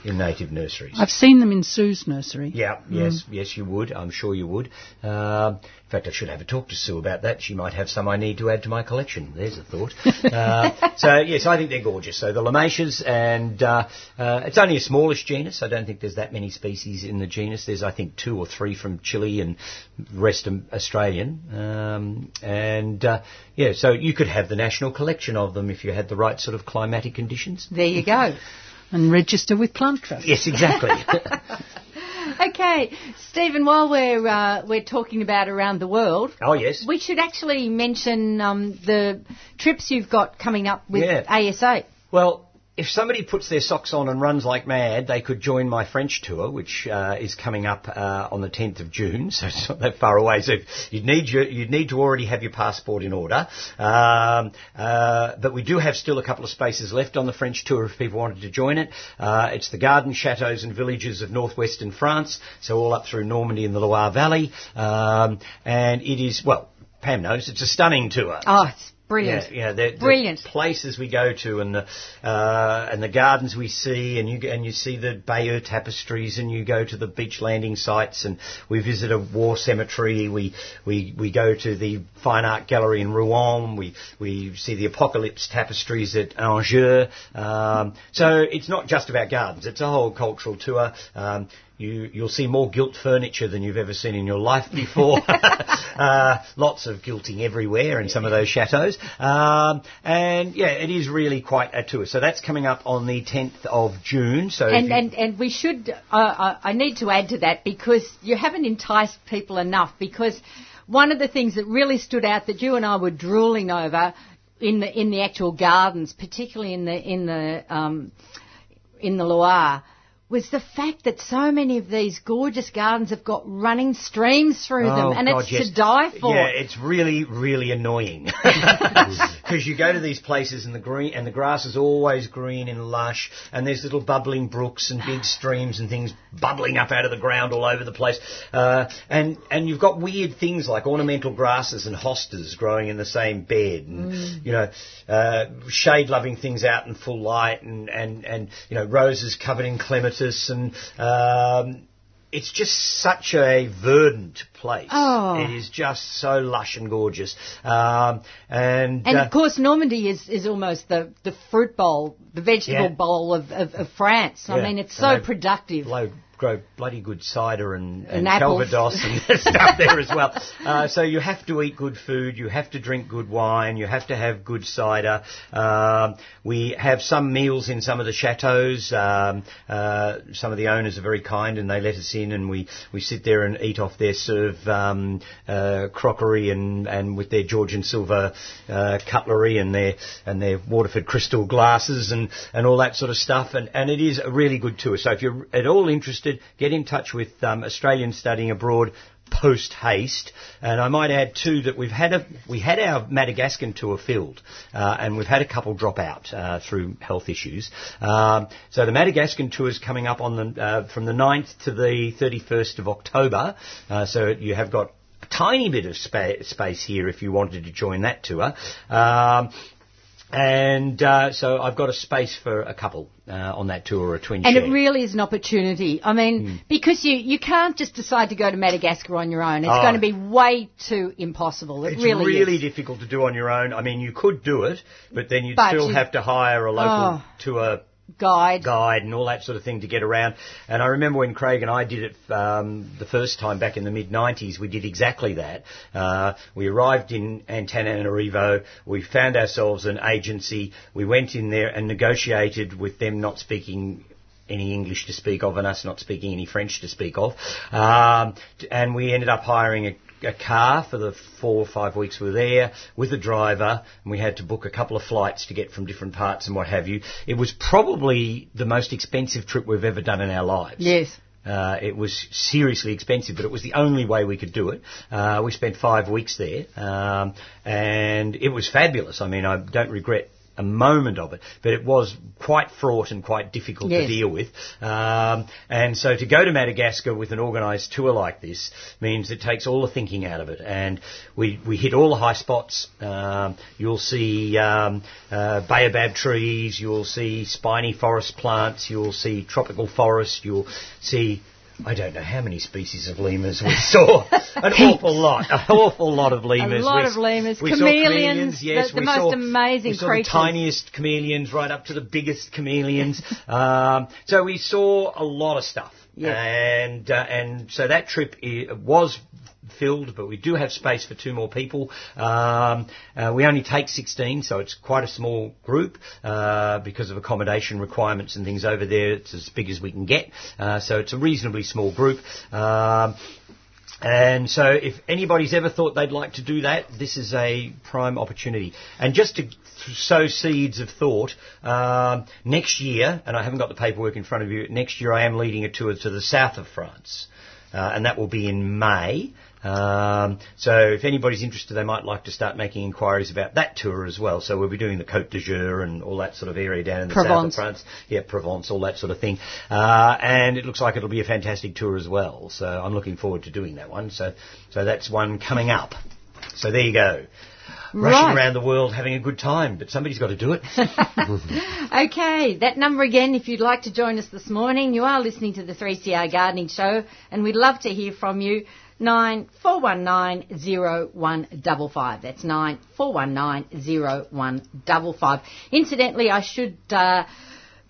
in native nurseries. I've seen them in Sue's nursery. yeah, yes, yes, you would. I'm sure you would. Um in fact, I should have a talk to Sue about that. She might have some I need to add to my collection. There's a thought. <laughs> uh, so yes, I think they're gorgeous. So the lomatias, and uh, uh, it's only a smallish genus. I don't think there's that many species in the genus. There's I think two or three from Chile and rest Australian. Um, and uh, yeah, so you could have the national collection of them if you had the right sort of climatic conditions. There you go. And register with Plant Trust. Yes, exactly. <laughs> <laughs> Okay, Stephen. While we're uh, we're talking about around the world, oh yes. we should actually mention um, the trips you've got coming up with Yeah. ASA. Well, if somebody puts their socks on and runs like mad, they could join my French tour, which uh, is coming up uh, on the 10th of June, <laughs> so it's not that far away. So you'd need your, you'd need to already have your passport in order. Um, uh, but we do have still a couple of spaces left on the French tour if people wanted to join it. Uh, it's the garden chateaux, and villages of northwestern France, so all up through Normandy and the Loire Valley, um, and it is well. Pam knows it's a stunning tour. Oh, it's brilliant. Yeah, yeah, the, the Brilliant. places we go to and the uh, and the gardens we see, and you and you see the Bayeux tapestries, and you go to the beach landing sites, and we visit a war cemetery. We we we go to the fine art gallery in Rouen. We we see the apocalypse tapestries at Angers. Um, so it's not just about gardens; it's a whole cultural tour. Um, you, you'll see more gilt furniture than you've ever seen in your life before. <laughs> <laughs> uh, lots of gilting everywhere in some of those chateaux. Um, and yeah, it is really quite a tour. So that's coming up on the 10th of June. So And, and, and we should, uh, uh, I need to add to that because you haven't enticed people enough because one of the things that really stood out that you and I were drooling over in the in the actual gardens, particularly in the in the um, in the Loire, was the fact that so many of these gorgeous gardens have got running streams through them, Oh, and God, it's yes. to die for. Yeah, it's really, really annoying <laughs> because you go to these places and the green and the grass is always green and lush, and there's little bubbling brooks and big <sighs> streams and things bubbling up out of the ground all over the place, uh, and and you've got weird things like ornamental grasses and hostas growing in the same bed, and you know, uh, shade-loving things out in full light, and and and you know, roses covered in clematis and. Um, it's just such a verdant place. Oh. It is just so lush and gorgeous. Um, and And uh, of course, Normandy is, is almost the, the fruit bowl, the vegetable Yeah. bowl of, of, of France. I Yeah. mean, it's so productive. Grow bloody good cider and, and, And. Calvados and <laughs> stuff there as well. Uh, so you have to eat good food, you have to drink good wine, you have to have good cider. Um, we have some meals in some of the chateaus. Um, uh, some of the owners are very kind and they let us in and we, we sit there and eat off their serve um, uh, crockery and, and with their Georgian silver uh, cutlery and their and their Waterford crystal glasses and, and all that sort of stuff. And, and it is a really good tour. So if you're at all interested, get in touch with um, Australians studying abroad post haste. And I might add too that we've had a we had our Madagascan tour filled, uh, and we've had a couple drop out uh, through health issues. Um, so the Madagascan tour is coming up on the uh, from the 9th to the 31st of October. Uh, so you have got a tiny bit of spa- space here if you wanted to join that tour. Um, and uh, so I've got a space for a couple uh, on that tour, or a twin And share. it really is an opportunity. I mean, Hmm. because you, you can't just decide to go to Madagascar on your own. It's Oh. going to be way too impossible. It It's really, really is. difficult to do on your own. I mean, you could do it, but then you'd But still you- have to hire a local Oh. tour Guide. guide and all that sort of thing to get around. And I remember when Craig and I did it um, the first time back in the mid 90s, we did exactly that. Uh, we arrived in Antananarivo, we found ourselves an agency, we went in there and negotiated with them not speaking any English to speak of and us not speaking any French to speak of. Um, and we ended up hiring a a car for the four or five weeks we were there with a driver and we had to book a couple of flights to get from different parts and what have you. It was probably the most expensive trip we've ever done in our lives. Yes. Uh, it was seriously expensive, but it was the only way we could do it. Uh, we spent five weeks there, um, and it was fabulous. I mean, I don't regret a moment of it, but it was quite fraught and quite difficult to deal with. Um, and so to go to Madagascar with an organised tour like this means it takes all the thinking out of it. And we, we hit all the high spots. Um, you'll see um, uh, baobab trees, you'll see spiny forest plants, you'll see tropical forest, you'll see I don't know how many species of lemurs we <laughs> saw. An awful lot. An awful lot of lemurs. A lot We- of lemurs. we saw Chameleons, yes. the- the we most saw- amazing we saw creatures. the tiniest chameleons right up to the biggest chameleons. <laughs> um, so we saw a lot of stuff. Yeah. And, uh, and so that trip was filled, but we do have space for two more people. Um, uh, we only take 16, so it's quite a small group uh, because of accommodation requirements and things over there. It's as big as we can get, uh, so it's a reasonably small group. Um, and so, if anybody's ever thought they'd like to do that, this is a prime opportunity. And just to sow seeds of thought, um, next year, and I haven't got the paperwork in front of you, next year I am leading a tour to the south of France. Uh, and that will be in May. Um, so if anybody's interested, they might like to start making inquiries about that tour as well. So we'll be doing the Côte d'Azur and all that sort of area down in the south of France. Yeah, Provence, all that sort of thing. Uh, and it looks like it'll be a fantastic tour as well. So I'm looking forward to doing that one. So, so that's one coming up. So there you go. Rushing Right. around the world having a good time, but somebody's got to do it. <laughs> Okay, that number again, if you'd like to join us this morning, you are listening to the 3CR Gardening Show, and we'd love to hear from you. Nine four one nine zero one double five. That's nine four one nine zero one double five. Incidentally, I should uh,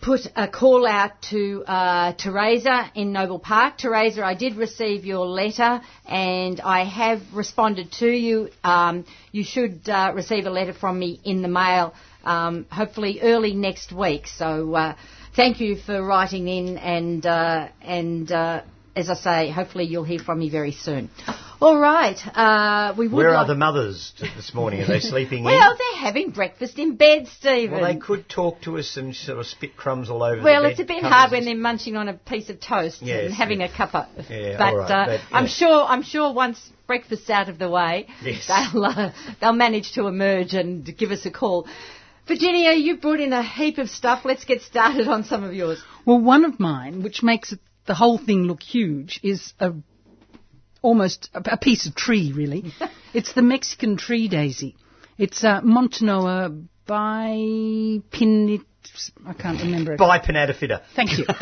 put a call out to uh, Teresa in Noble Park. Teresa, I did receive your letter, and I have responded to you. Um, you should uh, receive a letter from me in the mail, um, hopefully early next week. So uh, thank you for writing in, and uh, and uh, as I say, hopefully you'll hear from me very soon. All right. Uh, we would Where like- are the mothers t- this morning? Are they sleeping in? Well, they're having breakfast in bed, Stephen. Well, they could talk to us and sort of spit crumbs all over. Well, the it's a bit hard when they're munching on a piece of toast Yes, and having yeah. a cuppa. Yeah, but, all right, uh, but, I'm sure I'm sure once breakfast's out of the way, Yes. they'll uh, they'll manage to emerge and give us a call. Virginia, you brought in a heap of stuff. Let's get started on some of yours. Well, one of mine, which makes the whole thing look huge, is a almost a, a piece of tree, really. <laughs> it's the Mexican tree daisy. It's uh, Montanoa bipinit. I can't remember it. By Panadafida. Thank you. <laughs>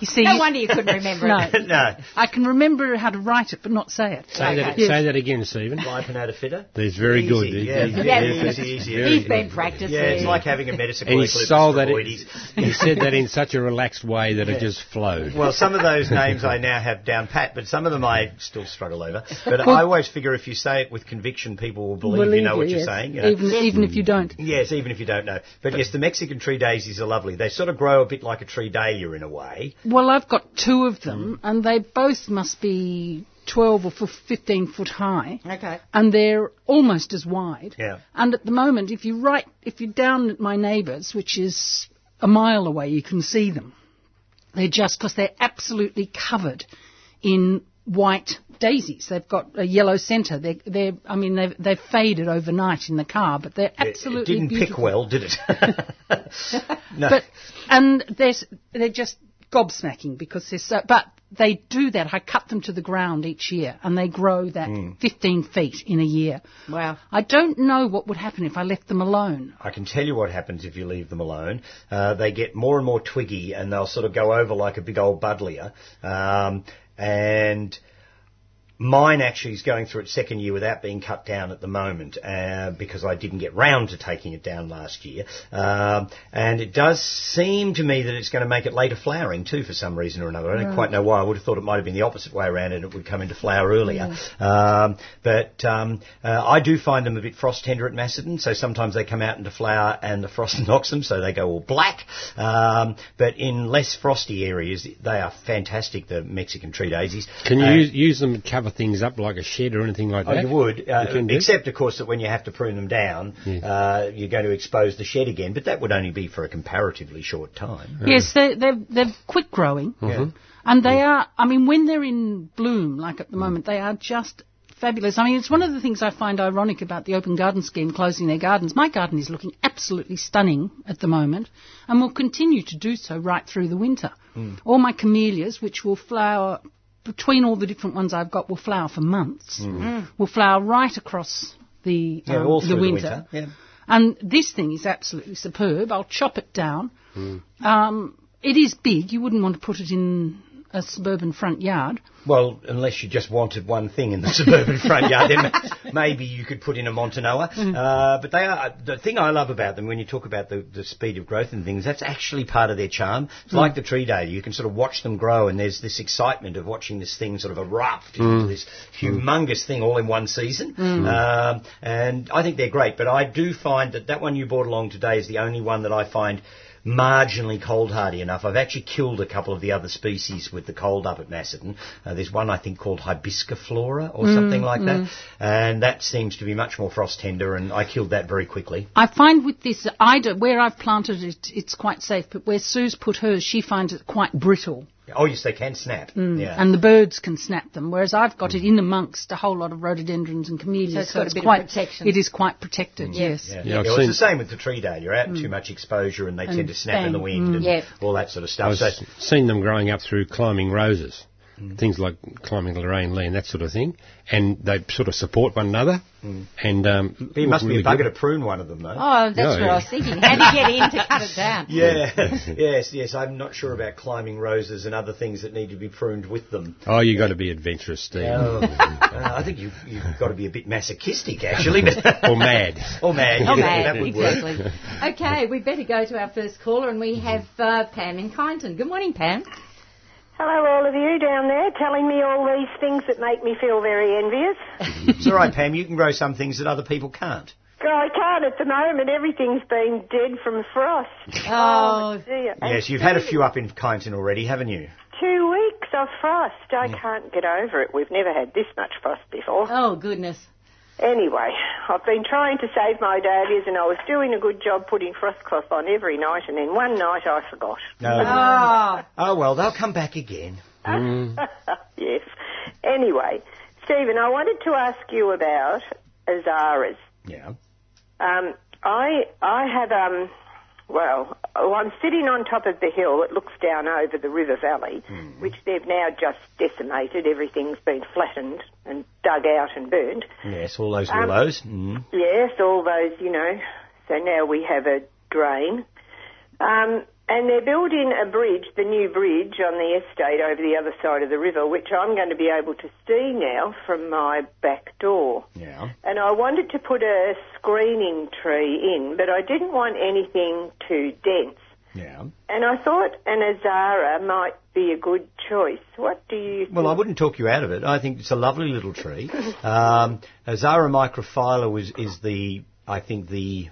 You see, No wonder you couldn't remember it. no, <laughs> no. I can remember how to write it, but not say it. Say, that, Okay. say that again, Stephen. bipinnatifida. That's very Easy, good. Yeah, Easy, yeah, Yeah. easy, easy. Very He's good. been practicing. Yeah, it's like having a medical And he sold that. boidies. he <laughs> said that in such a relaxed way that it just flowed. Well, some of those names I now have down pat, but some of them I still struggle over. But I always figure if you say it with conviction, people will believe, you know what you're yes. saying. You know? Even, even if you don't. Yes, even if you don't know. But yes, the Mexican tree daisies are lovely. They sort of grow a bit like a tree dahlia in a way. Well, I've got two of them, mm. and they both must be 12 or 15 foot high. Okay. And they're almost as wide. Yeah. And at the moment, if you right, if you're down at my neighbour's, which is a mile away, you can see them. They're just because they're absolutely covered in white daisies. They've got a yellow centre. They're, they're, I mean, they've, they've faded overnight in the car, but they're absolutely it didn't beautiful. pick well, did it? <laughs> no. But and they're s- they're just gobsmacking because they're so. But they do that. I cut them to the ground each year, and they grow that Hmm. 15 feet in a year. Wow. I don't know what would happen if I left them alone. I can tell you what happens if you leave them alone. Uh, they get more and more twiggy and they'll sort of go over like a big old buddleia. Um, and mine actually is going through its second year without being cut down at the moment uh, because I didn't get round to taking it down last year. Um, and it does seem to me that it's going to make it later flowering too for some reason or another. I don't quite know why. I would have thought it might have been the opposite way around and it would come into flower earlier. Um, but um, uh, I do find them a bit frost tender at Macedon, so sometimes they come out into flower and the frost <laughs> knocks them, so they go all black. Um, but in less frosty areas, they are fantastic, the Mexican tree daisies. Can you Uh, use, use them to cover things up like a shed or anything like Oh, that? you would, uh, You can do? except of course that when you have to prune them down, uh, you're going to expose the shed again. But that would only be for a comparatively short time. Yes, they're, they're, they're quick growing. And they are, I mean, when they're in bloom, like at the moment, they are just fabulous. I mean, it's one of the things I find ironic about the Open Garden Scheme closing their gardens. My garden is looking absolutely stunning at the moment and will continue to do so right through the winter. All my camellias, which will flower between all the different ones I've got, will flower for months. Will flower right across the, Yeah, um, all the through the winter. winter, yeah. And this thing is absolutely superb. I'll chop it down. Um, it is big. You wouldn't want to put it in a suburban front yard. Well, unless you just wanted one thing in the <laughs> suburban front yard, then maybe you could put in a Montanoa. Uh, but they are the thing I love about them when you talk about the, the speed of growth and things. That's actually part of their charm. It's like the tree day. You can sort of watch them grow, and there's this excitement of watching this thing sort of erupt into this humongous thing all in one season. Um, and I think they're great. But I do find that that one you brought along today is the only one that I find marginally cold hardy enough. I've actually killed a couple of the other species with the cold up at Macedon. Uh, there's one I think called Hibisciflora or something like that, and that seems to be much more frost tender, and I killed that very quickly. I find with this, I do, where I've planted it, it's quite safe, but where Sue's put hers, she finds it quite brittle. Oh yes, they can snap. Mm. Yeah. And the birds can snap them, whereas I've got it in amongst a whole lot of rhododendrons and camellias. So it's got a bit of quite, protection. It is quite protected, yes. yeah, Yeah, Yeah, I've well, it's the same with the tree dahlia. You're out in too much exposure, and they tend to snap in the bang. wind and mm. Yep. all that sort of stuff. I've. So, seen them growing up through climbing roses. Things like climbing Lorraine Lee and that sort of thing, and they sort of support one another. And um, you must be really a bugger good. to prune one of them, though. Oh, that's Yeah, what yeah. I was thinking. How do you get in to cut it down? <laughs> <laughs> Yeah, yes, yes. I'm not sure about climbing roses and other things that need to be pruned with them. Oh, you've got to be adventurous, Steve, Oh, <laughs> uh, I think you've, you've got to be a bit masochistic, actually. Or mad. or mad. Yeah, man, that would work. exactly. okay, we better go to our first caller, and we have uh, Pam in Kyneton. Good morning, Pam. Hello, all of you down there, telling me all these things that make me feel very envious. <laughs> It's all right, Pam. You can grow some things that other people can't. God, I can't at the moment. Everything's been dead from frost. <laughs> Oh, oh, dear. Yes, you've had a few up in Kyneton already, haven't you? Two weeks. of frost. I mm. can't get over it. We've never had this much frost before. Oh, goodness. Anyway, I've been trying to save my dahlias and I was doing a good job putting frost cloth on every night and then one night I forgot. No. Oh, Oh well, they'll come back again. <laughs> yes. Anyway, Stephen, I wanted to ask you about Azaras. Yeah. Um, I I have um, well, oh, I'm sitting on top of the hill that looks down over the river valley, which they've now just decimated. Everything's been flattened and dug out and burnt. Yes, all those Um, willows. Mm. Yes, all those, you know. So now we have a drain. Um, and they're building a bridge, the new bridge on the estate over the other side of the river, which I'm going to be able to see now from my back door. Yeah. And I wanted to put a screening tree in, but I didn't want anything too dense. Yeah. And I thought an azara might be a good choice. What do you think? Well, I wouldn't talk you out of it. I think it's a lovely little tree. Um, Azara microphylla is the, I think, the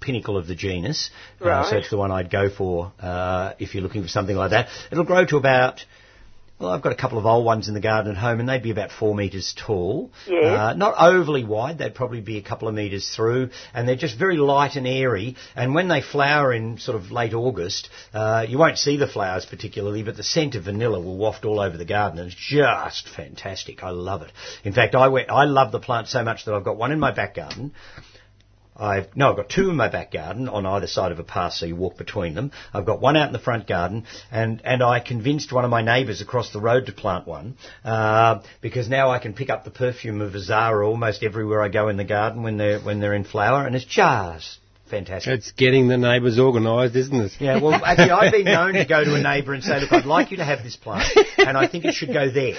pinnacle of the genus. Uh, so it's the one I'd go for uh, if you're looking for something like that. It'll grow to about. Well, I've got a couple of old ones in the garden at home, and they'd be about four metres tall. Yes. Uh, not overly wide; they'd probably be a couple of metres through, and they're just very light and airy. And when they flower in sort of late August, uh, you won't see the flowers particularly, but the scent of vanilla will waft all over the garden, and it's just fantastic. I love it. In fact, I went. I love the plant so much that I've got one in my back garden. I've no, I've got two in my back garden on either side of a path, so you walk between them. I've got one out in the front garden, and and I convinced one of my neighbours across the road to plant one uh, because now I can pick up the perfume of Azara almost everywhere I go in the garden when they're when they're in flower, and it's just fantastic. It's getting the neighbours organised, isn't it? Yeah, well, actually, I've been known to go to a neighbour and say, look, I'd like you to have this plant, and I think it should go there,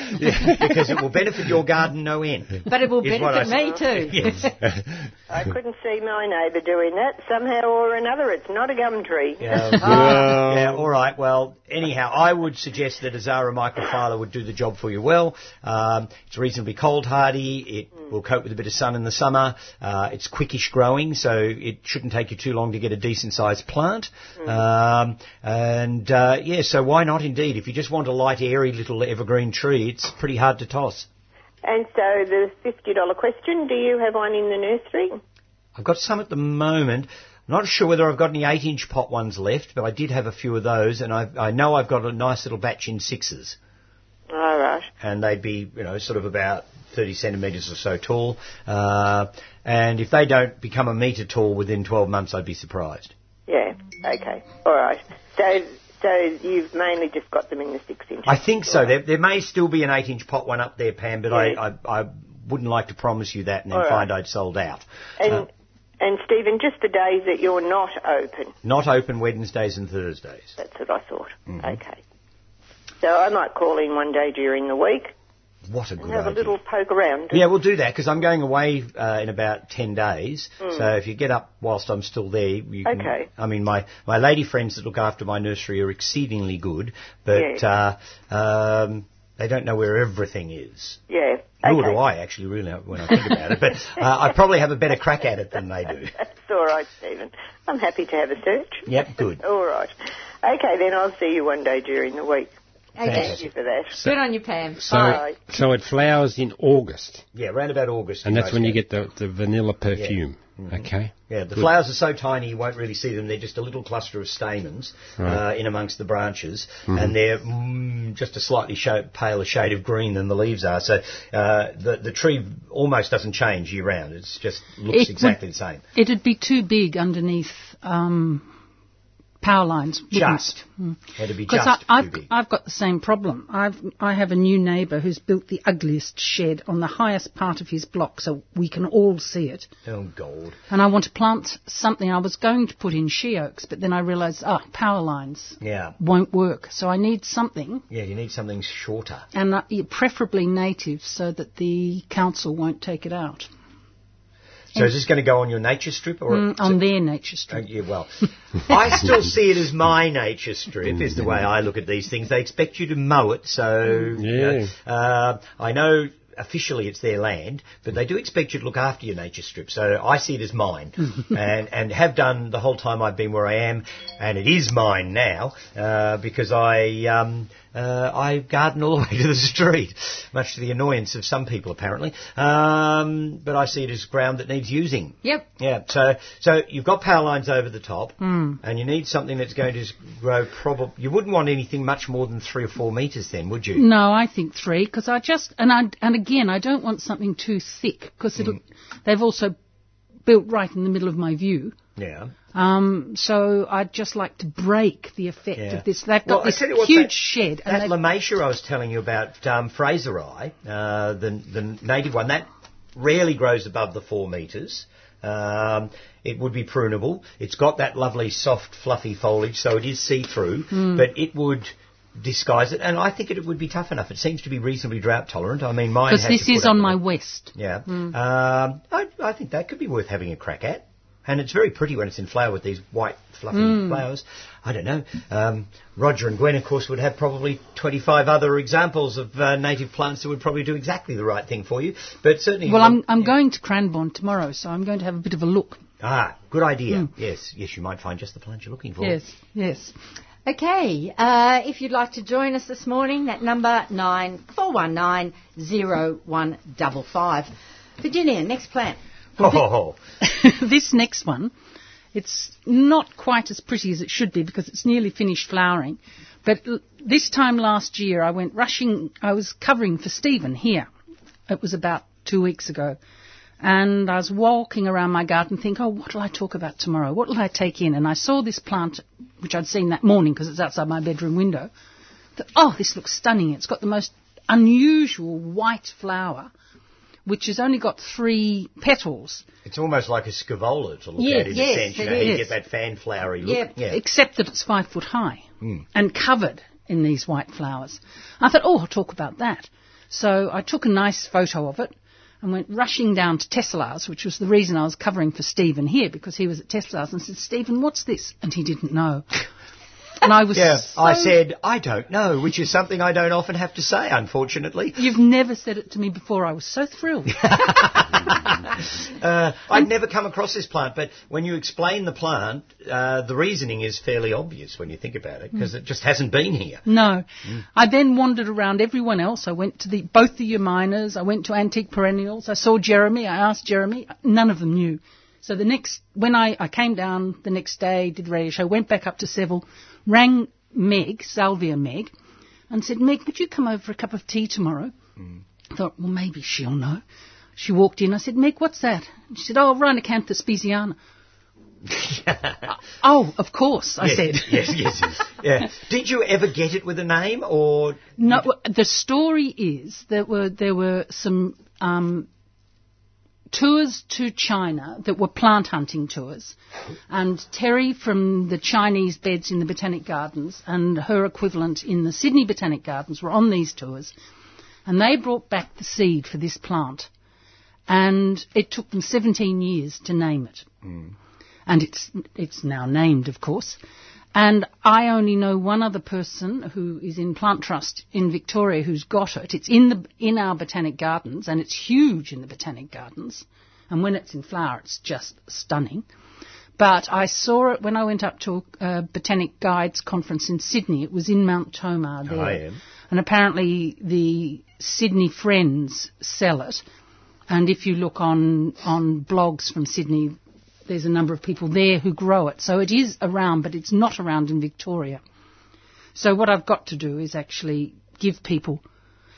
because it will benefit your garden no end. but it will Is what I benefit me too. <laughs> Yes. I couldn't see my neighbour doing that. Somehow or another, it's not a gum tree. Yeah, Well- <laughs> yeah, all right. Well, anyhow, I would suggest that a Azara microphylla would do the job for you well. Um, it's reasonably cold hardy. It will cope with a bit of sun in the summer. Uh, it's quickish growing, so it shouldn't take you too long to get a decent sized plant. Um, and uh, yeah, so why not indeed? If you just want a light, airy little evergreen tree, it's pretty hard to toss. And so the $50 question, do you have one in the nursery? I've got some at the moment. I'm not sure whether I've got any 8 inch pot ones left, but I did have a few of those, and I, I know I've got a nice little batch in sixes. All right. and they'd be, you know, sort of about 30 centimetres or so tall. Uh, and if they don't become a metre tall within 12 months, I'd be surprised. Yeah. Okay. All right. So, so you've mainly just got them in the six inch. I think so. There, there may still be an 8 inch pot one up there, Pam, but Yeah. I, I, I wouldn't like to promise you that and then right. find I'd sold out. And Uh, and Stephen, just the days that you're not open. not open Wednesdays and Thursdays. That's what I thought. Mm-hmm. Okay. So I might call in one day during the week What a good have idea. a little poke around. Yeah, we'll do that because I'm going away uh, in about ten days. So if you get up whilst I'm still there, you can. Okay. I mean, my my lady friends that look after my nursery are exceedingly good, but uh, um, they don't know where everything is. Yeah. Nor okay. do I actually, really, when I think about it. But uh, I probably have a better crack at it than they do. <laughs> That's all right, Stephen. I'm happy to have a search. Yep, good. <laughs> All right. Okay, then I'll see you one day during the week. Okay. Thank you for that. Good on you, Pam. So, Bye. so it flowers in August, Yeah, around about August. and that's when you get the, the vanilla perfume. Okay. Yeah, the Good. flowers are so tiny you won't really see them. They're just a little cluster of stamens uh, in amongst the branches, and they're mm, just a slightly sha- paler shade of green than the leaves are. So uh, the the tree almost doesn't change year round. It just looks It exactly would- the same. It'd be too big underneath um, power lines. Just it? it'd be Because just I've. I've got the same problem. I've I have a new neighbour who's built the ugliest shed on the highest part of his block, so we can all see it. oh God! And I want to plant something. I was going to put in she oaks, but then I realised, ah, power lines Yeah, won't work. So I need something, yeah. You need something shorter. and uh, preferably native, so that the council won't take it out So is this going to go on your nature strip or mm, on their nature Uh, strip. yeah, well, <laughs> I still see it as my nature strip, is the way I look at these things. They expect you to mow it, so you know, uh, I know officially it's their land, but they do expect you to look after your nature strip. So I see it as mine, <laughs> and and have done the whole time I've been where I am, and it is mine now uh, because I. Um, uh, I garden all the <laughs> way to the street, much to the annoyance of some people apparently. Um, but I see it as ground that needs using. Yep. Yeah. So so you've got power lines over the top, and you need something that's going to grow. Probably you wouldn't want anything much more than three or four meters, then, would you? No, I think three because I just and I and again I don't want something too thick because Mm. they've also built right in the middle of my view. Yeah. Um, so I'd just like to break the effect Yeah. of this. They've got Well, this what, huge that- shed, and That Lomatia I was telling you about, um, fraseri, uh, the, the native one, that rarely grows above the four metres. Um, it would be prunable. It's got that lovely, soft, fluffy foliage, so it is see-through, Hmm. but it would disguise it, and I think it would be tough enough. It seems to be reasonably drought tolerant. I mean, mine because this is on my it. west. Yeah. Um, I, I think that could be worth having a crack at. And it's very pretty when it's in flower with these white, fluffy flowers. I don't know. Um, Roger and Gwen, of course, would have probably 25 other examples of uh, native plants that would probably do exactly the right thing for you. But certainly. Well, I'm I'm going to Cranbourne tomorrow, so I'm going to have a bit of a look. Ah, good idea. Yes, yes, you might find just the plant you're looking for. Yes, yes. Okay, uh, if you'd like to join us this morning, that number nine four one nine zero one double five. Virginia, next plant. Oh, <laughs> this next one, it's not quite as pretty as it should be because it's nearly finished flowering. But l- this time last year, I went rushing. I was covering for Stephen here. It was about two weeks ago. And I was walking around my garden thinking, oh, what will I talk about tomorrow? What will I take in? And I saw this plant, which I'd seen that morning because it's outside my bedroom window. Thought, oh, this looks stunning. It's got the most unusual white flower, which has only got three petals. it's almost like a scaevola to look Yes, at in yes, a sense. You it know, you get that fan flowery look. Yep. Yeah. except that it's five foot high hmm. and covered in these white flowers. I thought, oh, I'll talk about that. So I took a nice photo of it and went rushing down to Tesselaar's, which was the reason I was covering for Stephen here because he was at Tesselaar's and said, Stephen, what's this? And he didn't know. And I was Yeah, so- I said, I don't know, which is something I don't often have to say, unfortunately. You've never said it to me before. I was so thrilled. <laughs> Uh, I'd never come across this plant, but when you explain the plant, uh, the reasoning is fairly obvious when you think about it, because it just hasn't been here. No. I then wandered around everyone else. I went to the both the Yerminers. I went to Antique Perennials. I saw Jeremy. I asked Jeremy. None of them knew. So the next, when I, I came down the next day, did the radio show, went back up to Seville, rang Meg, Salvia Meg, and said, Meg, would you come over for a cup of tea tomorrow? I thought, well, maybe she'll know. She walked in. I said, Meg, what's that? And she said, oh, Rhinacanthus speziana. <laughs> oh, of course, I yes, said. yes, yes, yes. Yeah. Did you ever get it with a name, or No, the story is there were there were some um, tours to China that were plant hunting tours, and Terry from the Chinese beds in the Botanic Gardens and her equivalent in the Sydney Botanic Gardens were on these tours, and they brought back the seed for this plant, and it took them 17 years to name it, hmm. and it's it's now named, of course. And I only know one other person who is in Plant Trust in Victoria who's got it. It's in the in our botanic gardens, and it's huge in the botanic gardens. And when it's in flower, it's just stunning. But I saw it when I went up to a Botanic Guides conference in Sydney. It was in Mount Tomah there. I am. And apparently the Sydney Friends sell it. And if you look on, on blogs from Sydney, there's a number of people there who grow it. So it is around, but it's not around in Victoria. So what I've got to do is actually give people.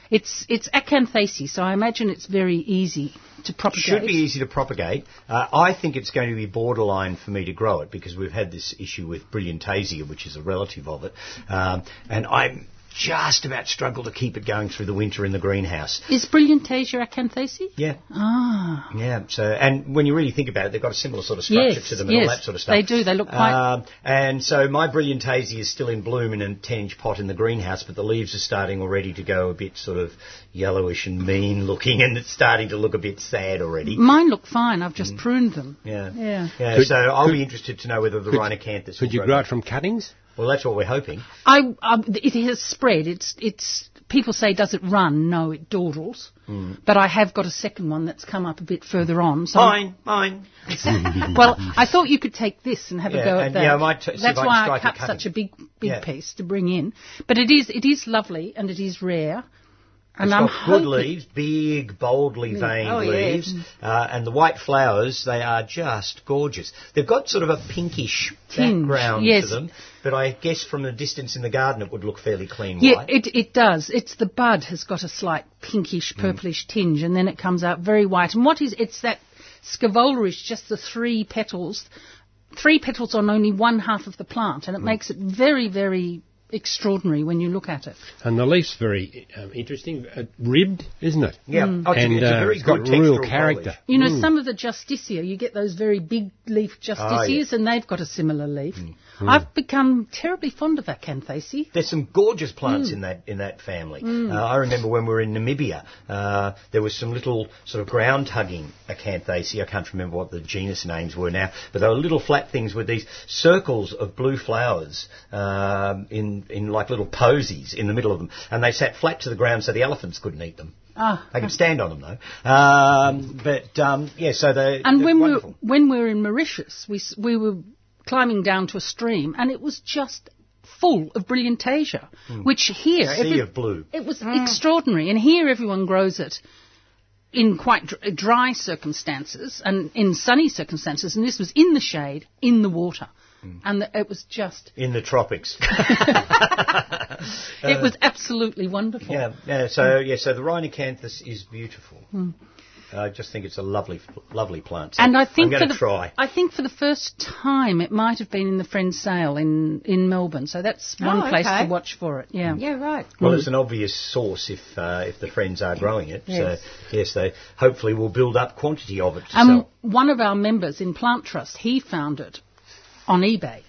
It's it's acanthaceae, so I imagine it's very easy to propagate. should be easy to propagate? Uh, I think it's going to be borderline for me to grow it because we've had this issue with brillantaisia, which is a relative of it, um, and I'm just about struggle to keep it going through the winter in the greenhouse. Is brillantaisia acanthaceae? Yeah. Ah, Yeah, so and when you really think about it, they've got a similar sort of structure Yes, to them and all that sort of stuff. they do, they look quite- Um, and so my brillantaisia is still in bloom in a 10-inch pot in the greenhouse, but the leaves are starting already to go a bit sort of yellowish and mean looking, <laughs> and it's starting to look a bit sad already. mine look fine. I've just pruned them. Yeah, Yeah. yeah. Could- so I'll could- be interested to know whether the could- rhinacanthus. Could you grow grow it from cuttings? Well, that's what we're hoping. I, um, it has spread. It's it's people say, does it run? No, it dawdles. Hmm. But I have got a second one that's come up a bit further on. So Mine, mine. <laughs> well, I thought you could take this and have Yeah, a go at and, that. yeah, I might t- That's why I strike a cut such a big, big Yeah. piece to bring in. But it is, it is lovely and it is rare. And It's I'm got good leaves, big, boldly mm. veined Oh, yeah. leaves, mm. uh, and the white flowers, they are just gorgeous. They've got sort of a pinkish Tinge, background yes. to them, but I guess from a distance in the garden it would look fairly clean Yeah, white. it, it does. It's the bud has got a slight pinkish, mm. purplish tinge, and then it comes out very white. And what is it's that scaevola is just the three petals, three petals on only one half of the plant, and it makes it very, very extraordinary when you look at it. And the leaf's very um, interesting, uh, ribbed, isn't it? yeah, Mm. oh, it's, a- and it's a uh, very it's got good real character. foliage. You know, some of the justicia, you get those very big leaf Oh, justicias, and they've got a similar leaf. Mm. I've become terribly fond of acanthaceae. There's some gorgeous plants Mm. in that in that family. Uh, I remember when we were in Namibia, uh, there was some little sort of ground hugging acanthaceae. I can't remember what the genus names were now, but they were little flat things with these circles of blue flowers um, in in like little posies in the middle of them, and they sat flat to the ground so the elephants couldn't eat them. Ah, They could stand on them though. Um, but um, yeah, so they And when we were, when we were in Mauritius, we we were climbing down to a stream, and it was just full of brillantaisia, which here Hmm. sea every- of blue. it was extraordinary. And here everyone grows it in quite dr- dry circumstances and in sunny circumstances, and this was in the shade, in the water, Hmm. and the, it was just In the tropics. <laughs> <laughs> it was absolutely wonderful. Yeah, yeah. So yeah, so the rhinacanthus is beautiful. Hmm. I just think it's a lovely, lovely plant. So And I think I'm for going the to try. I think for the first time it might have been in the Friends sale in, in Melbourne. So that's one Oh, place okay. to watch for it. Yeah. Yeah, right. Well, it's an obvious source if uh, if the friends are growing it. Yes. So yes, they hopefully will build up quantity of it to Um, sell. one of our members in Plant Trust, he found it on eBay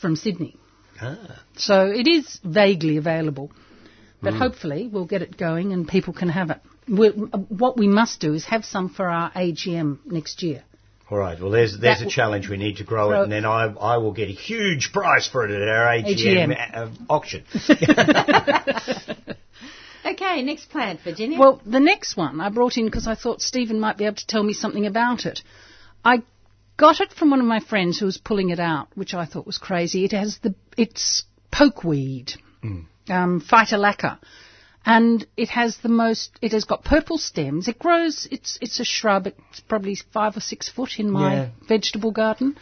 from Sydney. Ah. So it is vaguely available. Hmm. But hopefully we'll get it going and people can have it. We what we must do is have some for our AGM next year. All right. Well, there's there's That a w- challenge. We need to grow it, and then I I will get a huge prize for it at our AGM, AGM. uh, auction. <laughs> <laughs> Okay, next plant, Virginia. Well, the next one I brought in because I thought Stephen might be able to tell me something about it. I got it from one of my friends who was pulling it out, which I thought was crazy. It has the it's pokeweed, um, Phytolacca, and it has the most. It has got purple stems. It grows. It's it's a shrub. It's probably five or six foot in my Yeah. vegetable garden.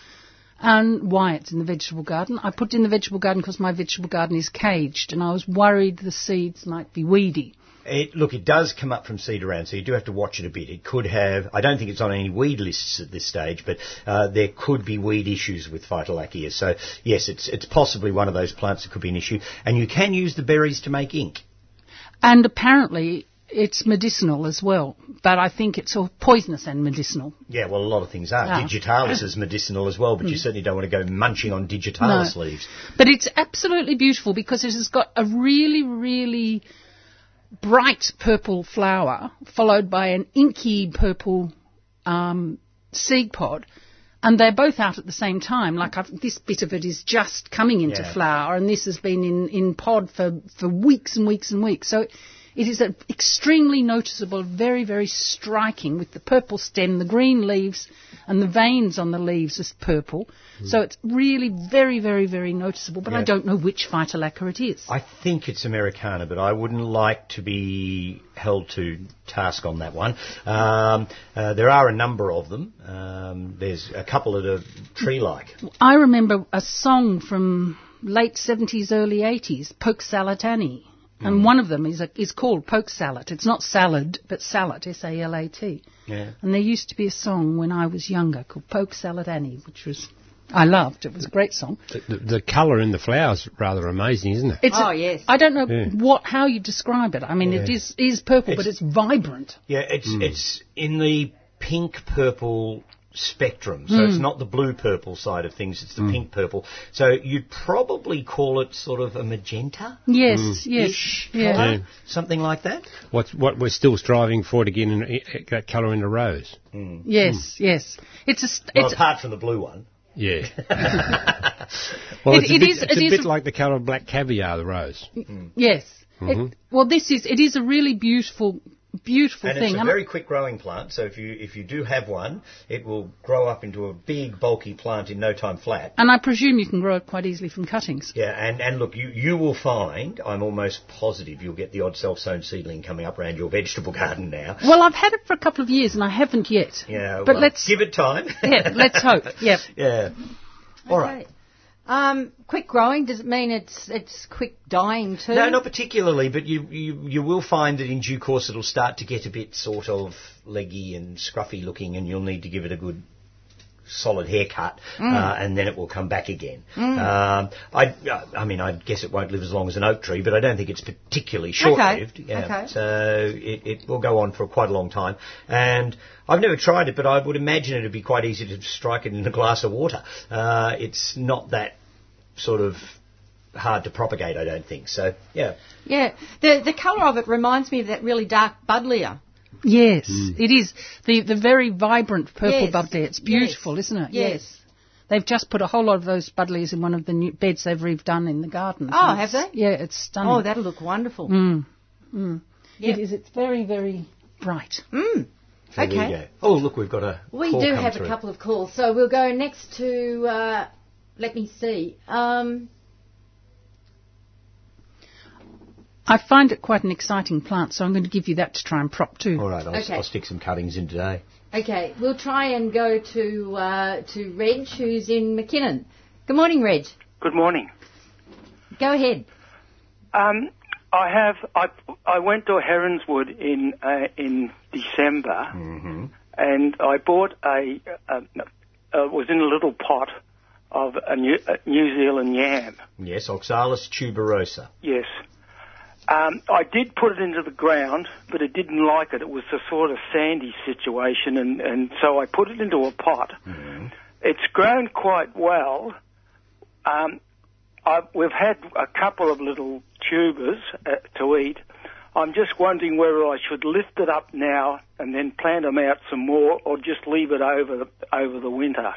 And why it's in the vegetable garden? I put it in the vegetable garden because my vegetable garden is caged, and I was worried the seeds might be weedy. It, look, it does come up from seed around, so you do have to watch it a bit. It could have, I don't think it's on any weed lists at this stage, but uh, there could be weed issues with Phytolacca. So, yes, it's, it's possibly one of those plants that could be an issue. And you can use the berries to make ink. And apparently it's medicinal as well, but I think it's all poisonous and medicinal. Yeah, well, a lot of things are. Ah. Digitalis is medicinal as well, but you certainly don't want to go munching on digitalis No. leaves. But it's absolutely beautiful because it has got a really, really bright purple flower followed by an inky purple um, seed pod. And they're both out at the same time. Like I've, this bit of it is just coming into Yeah. flower, and this has been in, in pod for, for weeks and weeks and weeks. So it is a extremely noticeable, very, very striking with the purple stem, the green leaves, and the veins on the leaves is purple. So it's really very, very, very noticeable, but I don't know which Phytolacca it is. I think it's Americana, but I wouldn't like to be held to task on that one. Um, uh, there are a number of them. Um, there's a couple that are tree-like. I remember a song from late 70s, early 80s, Polk Salad Annie. And one of them is, a, is called Poke Salad. It's not salad, but salad, S-A-L-A-T. Yeah. And there used to be a song when I was younger called Polk Salad Annie, which was, I loved. It was a great song. The, the, the colour in the flowers rather amazing, isn't it? It's Oh, a- yes. I don't know Yeah. what, how you describe it. I mean, it is, is purple, but it's vibrant. Yeah, it's Hmm. it's in the pink purple spectrum. So it's Hmm. not the blue purple side of things, it's the hmm. pink purple. So you'd probably call it sort of a magenta Yes, hmm. yes. Yeah. colour, Yeah. something like that. What's, what we're still striving for to get in, i- that colour in the rose. Hmm. Yes, yes. It's a, st- Well, it's, apart from the blue one. Yeah. <laughs> <laughs> well, It- it's, a it bit, is- it's it a is bit a- like the colour of black caviar, the rose. Mm, yes. It, mm-hmm. well, this is it is a really beautiful, beautiful And thing. it's a very quick growing plant, so if you if you do have one, it will grow up into a big bulky plant in no time flat. and I presume you can grow it quite easily from cuttings. Yeah, and, and look, you, you will find, I'm almost positive you'll get the odd self-sown seedling coming up around your vegetable garden now. Well, I've had it for a couple of years and I haven't yet. Yeah, but well, let's give it time. yeah, let's hope. Yep. <laughs> yeah. All right. Um, quick growing, does it mean it's it's quick dying too? No, not particularly, but you, you you will find that in due course it'll start to get a bit sort of leggy and scruffy looking, and you'll need to give it a good solid haircut, Mm. uh, and then it will come back again. Um, I I mean I guess it won't live as long as an oak tree, but I don't think it's particularly short-lived. Yeah. okay. So it, it will go on for quite a long time, and I've never tried it, but I would imagine it'd be quite easy to strike it in a glass of water. Uh, it's not that sort of hard to propagate, I don't think. So yeah. Yeah, the the colour of it reminds me of that really dark buddleia. Yes, it is the the very vibrant purple Yes. buddleia. It's beautiful, Yes. isn't it? Yes. They've just put a whole lot of those buddleias in one of the new beds they've redone in the garden. Oh, have they? Yeah, it's stunning. Oh, that'll look wonderful. Mm. Yeah. It is. It's very, very bright. Mm. So there Okay. you go. Oh, look, we've got a. We call do come have through. a couple of calls, so we'll go next to. Uh, let me see. Um, I find it quite an exciting plant, so I'm going to give you that to try and prop too. All right, I'll, Okay. I'll stick some cuttings in today. okay, we'll try and go to uh, to Reg, who's in McKinnon. Good morning, Reg. Good morning. Go ahead. Um, I have I I went to Heronswood in uh, in December, and I bought a, a, a was in a little pot of a New, a New Zealand yam. Yes, Oxalis tuberosa. Yes. Um, I did put it into the ground, but it didn't like it. It was a sort of sandy situation, and, and so I put it into a pot. It's grown quite well. Um, I've, we've had a couple of little tubers uh, to eat. I'm just wondering whether I should lift it up now and then plant them out some more, or just leave it over the, over the winter.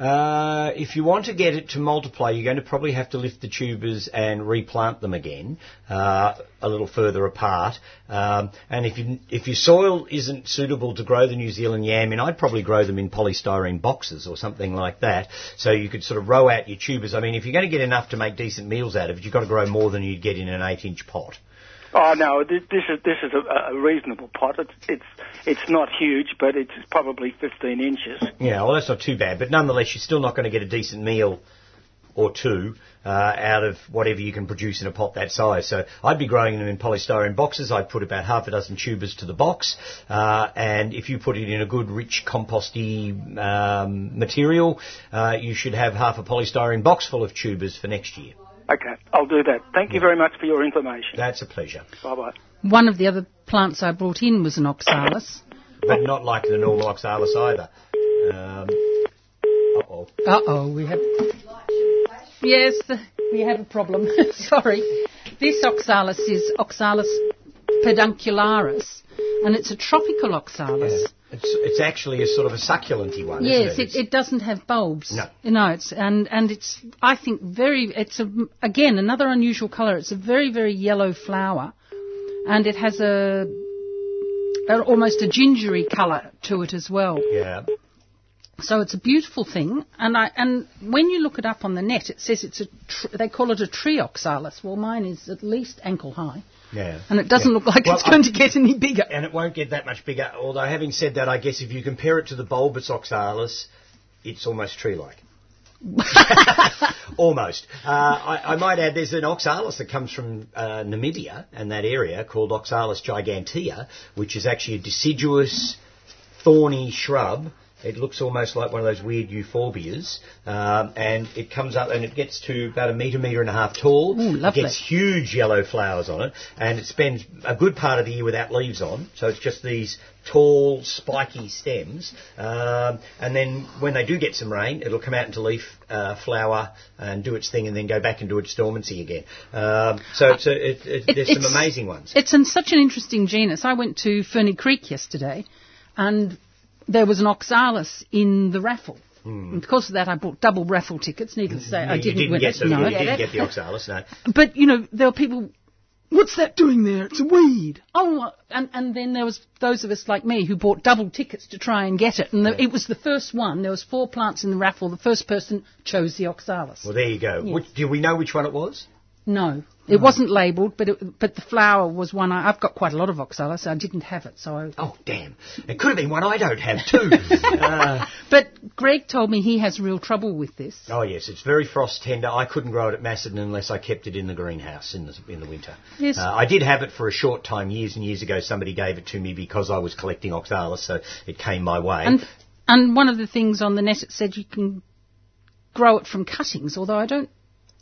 Uh, if you want to get it to multiply, you're going to probably have to lift the tubers and replant them again uh, a little further apart. Um, and if you, if your soil isn't suitable to grow the New Zealand yam in, I'd probably grow them in polystyrene boxes or something like that. So you could sort of row out your tubers. I mean, if you're going to get enough to make decent meals out of it, you've got to grow more than you'd get in an eight-inch pot. Oh no, this, this is this is a, a reasonable pot. It's it's it's not huge, but it's probably 15 inches. Yeah, well, that's not too bad, but nonetheless, you're still not going to get a decent meal or two uh, out of whatever you can produce in a pot that size. So I'd be growing them in polystyrene boxes. I'd put about half a dozen tubers to the box, uh, and if you put it in a good, rich, composty um, material, uh, you should have half a polystyrene box full of tubers for next year. Okay, I'll do that. Thank you very much for your information. That's a pleasure, Bye bye. One of the other plants I brought in was an oxalis. but not like the normal oxalis either. Um, uh-oh. Uh oh, we have. Yes, the, we have a problem. <laughs> Sorry. This oxalis is Oxalis peduncularis, and it's a tropical oxalis. It's, it's actually a sort of a succulenty one, Yes, isn't it? it, it doesn't have bulbs. No. Know, it's and and it's I think very it's a again another unusual colour. It's a very very yellow flower, and it has a, a almost a gingery colour to it as well. yeah. So it's a beautiful thing, and I and when you look it up on the net, it says it's a tr- they call it a tree oxalis. Well, mine is at least ankle high, Yeah. and it doesn't Yeah. look like Well, it's I- going to get any bigger. and it won't get that much bigger. Although, having said that, I guess if you compare it to the bulbous oxalis, it's almost tree-like. <laughs> almost. Uh, I, I might add, there's an oxalis that comes from uh, Namibia and that area called Oxalis gigantea, which is actually a deciduous, thorny shrub. It looks almost like one of those weird euphorbias, um, and it comes up and it gets to about a metre, metre and a half tall. Ooh, lovely. It gets huge yellow flowers on it, and it spends a good part of the year without leaves on. So it's just these tall, spiky stems. Um, and then when they do get some rain, it'll come out into leaf, uh, flower, and do its thing, and then go back into its dormancy again. Um, so it's a, it, it, It- there's some amazing ones. It's in such an interesting genus. I went to Ferny Creek yesterday, and there was an oxalis in the raffle. And because of that, I bought double raffle tickets. Needless to say, I didn't, didn't win get it. the, no. you didn't get the oxalis, no. <laughs> But you know, there were people What's that doing there? It's a weed. Oh, and, and then there was those of us like me who bought double tickets to try and get it. And the, it was the first one. There was four plants in the raffle. The first person chose the oxalis. Well, there you go. Yes. Which, do we know which one it was? No, it wasn't labelled, but it, but the flower was one. I, I've got quite a lot of oxalis. So I didn't have it, so. I, Oh, damn. It could have been one I don't have, too. <laughs> uh, But Greg told me he has real trouble with this. oh, yes, it's very frost tender. I couldn't grow it at Macedon unless I kept it in the greenhouse in the, in the winter. Yes. Uh, I did have it for a short time years and years ago. Somebody gave it to me because I was collecting oxalis, so it came my way. And and one of the things on the net it said you can grow it from cuttings, although I don't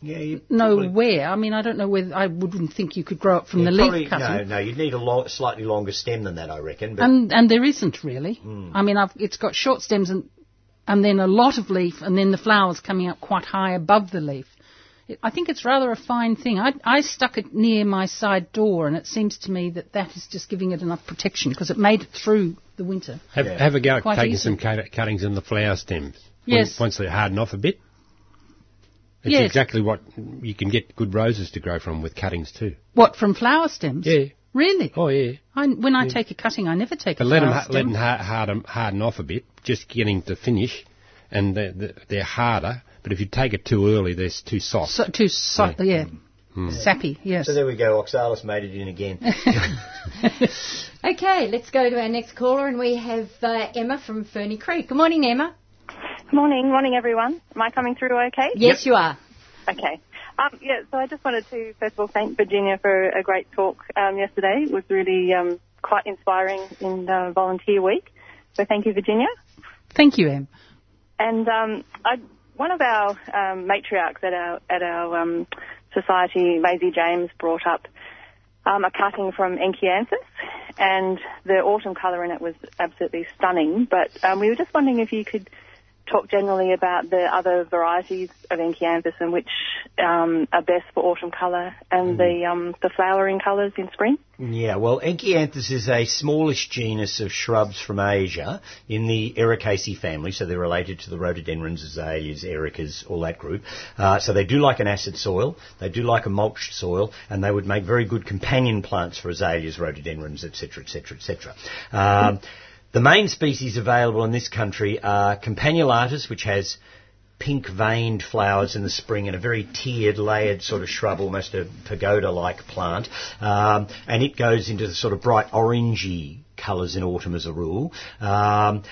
yeah, you know probably- where. I mean, I don't know whether I wouldn't think you could grow it from yeah, the probably- leaf cutting. No, no, you'd need a lo- slightly longer stem than that, I reckon. But And and there isn't really. Hmm. I mean, I've, it's got short stems and and then a lot of leaf, and then the flowers coming up quite high above the leaf. It, I think it's rather a fine thing. I, I stuck it near my side door, and it seems to me that that is just giving it enough protection because it made it through the winter. Have, Yeah. have a go at taking easy. some cut- cuttings in the flower stems. Yes. once they harden off a bit. It's Yes. exactly what you can get good roses to grow from with cuttings too. What from flower stems? Yeah. Really? Oh yeah. I, when I take a cutting, I never take But a let them flower ha- stem. let them ha- harden, harden off a bit, just getting to finish, and they're, they're- they're harder. But if you take it too early, they're too soft. So, too soft, yeah, Hmm. sappy. Yes. so there we go. Oxalis made it in again. <laughs> <laughs> Okay, let's go to our next caller, and we have uh, Emma from Ferny Creek. Good morning, Emma. Good morning, morning everyone. Am I coming through okay? Yes, you are. Okay. Um, yeah, so I just wanted to first of all thank Virginia for a great talk um, yesterday. It was really um, quite inspiring in uh, Volunteer Week. So thank you, Virginia. Thank you, Em. And um, I, one of our um, matriarchs at our at our um, society, Maisie James, brought up um, a cutting from Enkianthus, and the autumn colour in it was absolutely stunning. But um, we were just wondering if you could talk generally about the other varieties of Enkianthus and which um, are best for autumn colour and the um, the flowering colours in spring. Yeah, well, Enkianthus is a smallish genus of shrubs from Asia in the Ericaceae family, so they're related to the rhododendrons, azaleas, ericas, all that group. Uh, so they do like an acid soil, they do like a mulched soil, and they would make very good companion plants for azaleas, rhododendrons, etc., etc., etc. The main species available in this country are Campanulatus, which has pink veined flowers in the spring and a very tiered, layered sort of shrub, almost a pagoda-like plant. Um, and it goes into the sort of bright orangey colours in autumn as a rule. Um,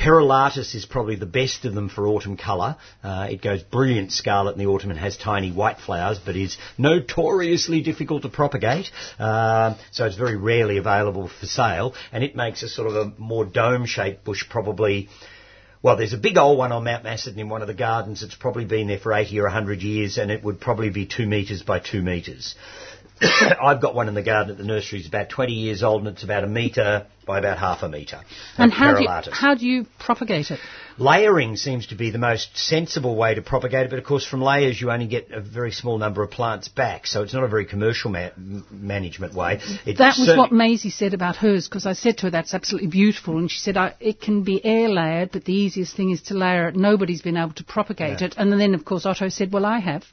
Perulatus is probably the best of them for autumn colour. Uh, it goes brilliant scarlet in the autumn and has tiny white flowers, but is notoriously difficult to propagate. Um so it's very rarely available for sale, and it makes a sort of a more dome-shaped bush, probably. Well, there's a big old one on Mount Macedon in one of the gardens. It's probably been there for 80 or 100 years, and it would probably be two metres by two metres. <coughs> I've got one in the garden at the nursery. It's about 20 years old, and it's about a metre by about half a metre. And how do, you, how do you propagate it? Layering seems to be the most sensible way to propagate it, but of course from layers you only get a very small number of plants back, so it's not a very commercial ma- management way. It That was what Maisie said about hers, because I said to her that's absolutely beautiful, and she said I, it can be air layered, but the easiest thing is to layer it. Nobody's been able to propagate Yeah. it, and then of course Otto said, "Well, I have."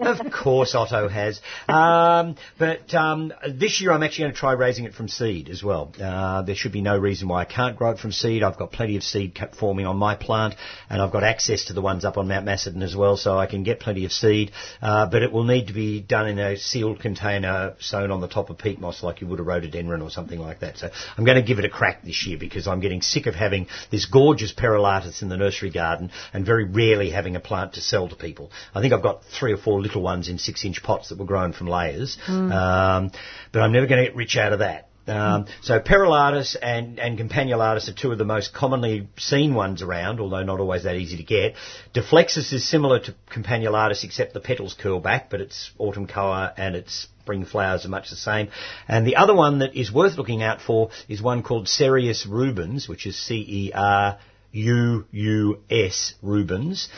Of course, Otto has. Um, but um, this year I'm actually going to try raising it from seed as well. Uh, there should be no reason why I can't grow it from seed. I've got plenty of seed forming on my plant, and I've got access to the ones up on Mount Macedon as well, so I can get plenty of seed. Uh, but it will need to be done in a sealed container, sown on the top of peat moss like you would a rhododendron or something like that. So I'm going to give it a crack this year because I'm getting sick of having this gorgeous perulatus in the nursery garden and very rarely having a plant to sell to people. I think I've got three or four little ones in six inch pots that were grown from layers, um, but I'm never going to get rich out of that. Um, so Perulatus and, and Campanulatus are two of the most commonly seen ones around, although not always that easy to get. Deflexus is similar to Campanulatus except the petals curl back, but it's autumn colour and its spring flowers are much the same. And the other one that is worth looking out for is one called cernuus rubens, which is C-E-R-U-U-S rubens.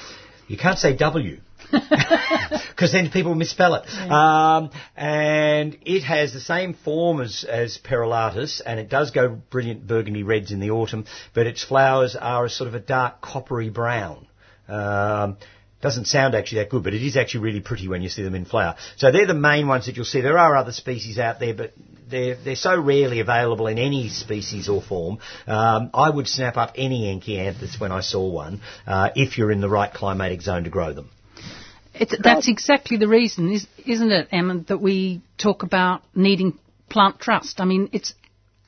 You can't say W. <laughs> Because then people misspell it. Um, and it has the same form as, as Perulatus, and it does go brilliant burgundy reds in the autumn, but its flowers are a sort of a dark coppery brown. Um, Doesn't sound actually that good, but it is actually really pretty when you see them in flower. So they're the main ones that you'll see. There are other species out there, but they're, they're so rarely available in any species or form. Um, I would snap up any Enkianthus when I saw one, uh, if you're in the right climatic zone to grow them. It's, that's exactly the reason, is, isn't it, Emma, that we talk about needing plant trust. I mean, it's.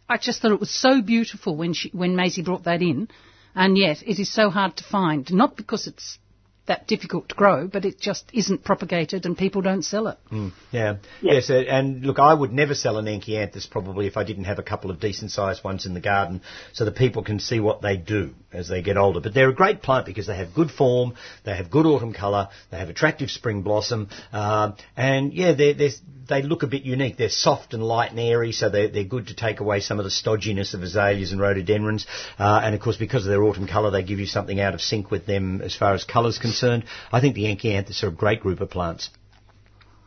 I just thought it was so beautiful when she, when Maisie brought that in, and yet it is so hard to find. Not because it's that difficult to grow, but it just isn't propagated and people don't sell it. Mm, yeah. Yes, uh, and look, I would never sell an Enkianthus probably if I didn't have a couple of decent sized ones in the garden so that people can see what they do as they get older. But they're a great plant because they have good form, they have good autumn colour, they have attractive spring blossom, um, and yeah, they're, they're, they look a bit unique. They're soft and light and airy, so they're, they're good to take away some of the stodginess of azaleas and rhododendrons. Uh, and of course, because of their autumn colour, they give you something out of sync with them as far as colour's concerned. I think the Enkianthus are a great group of plants.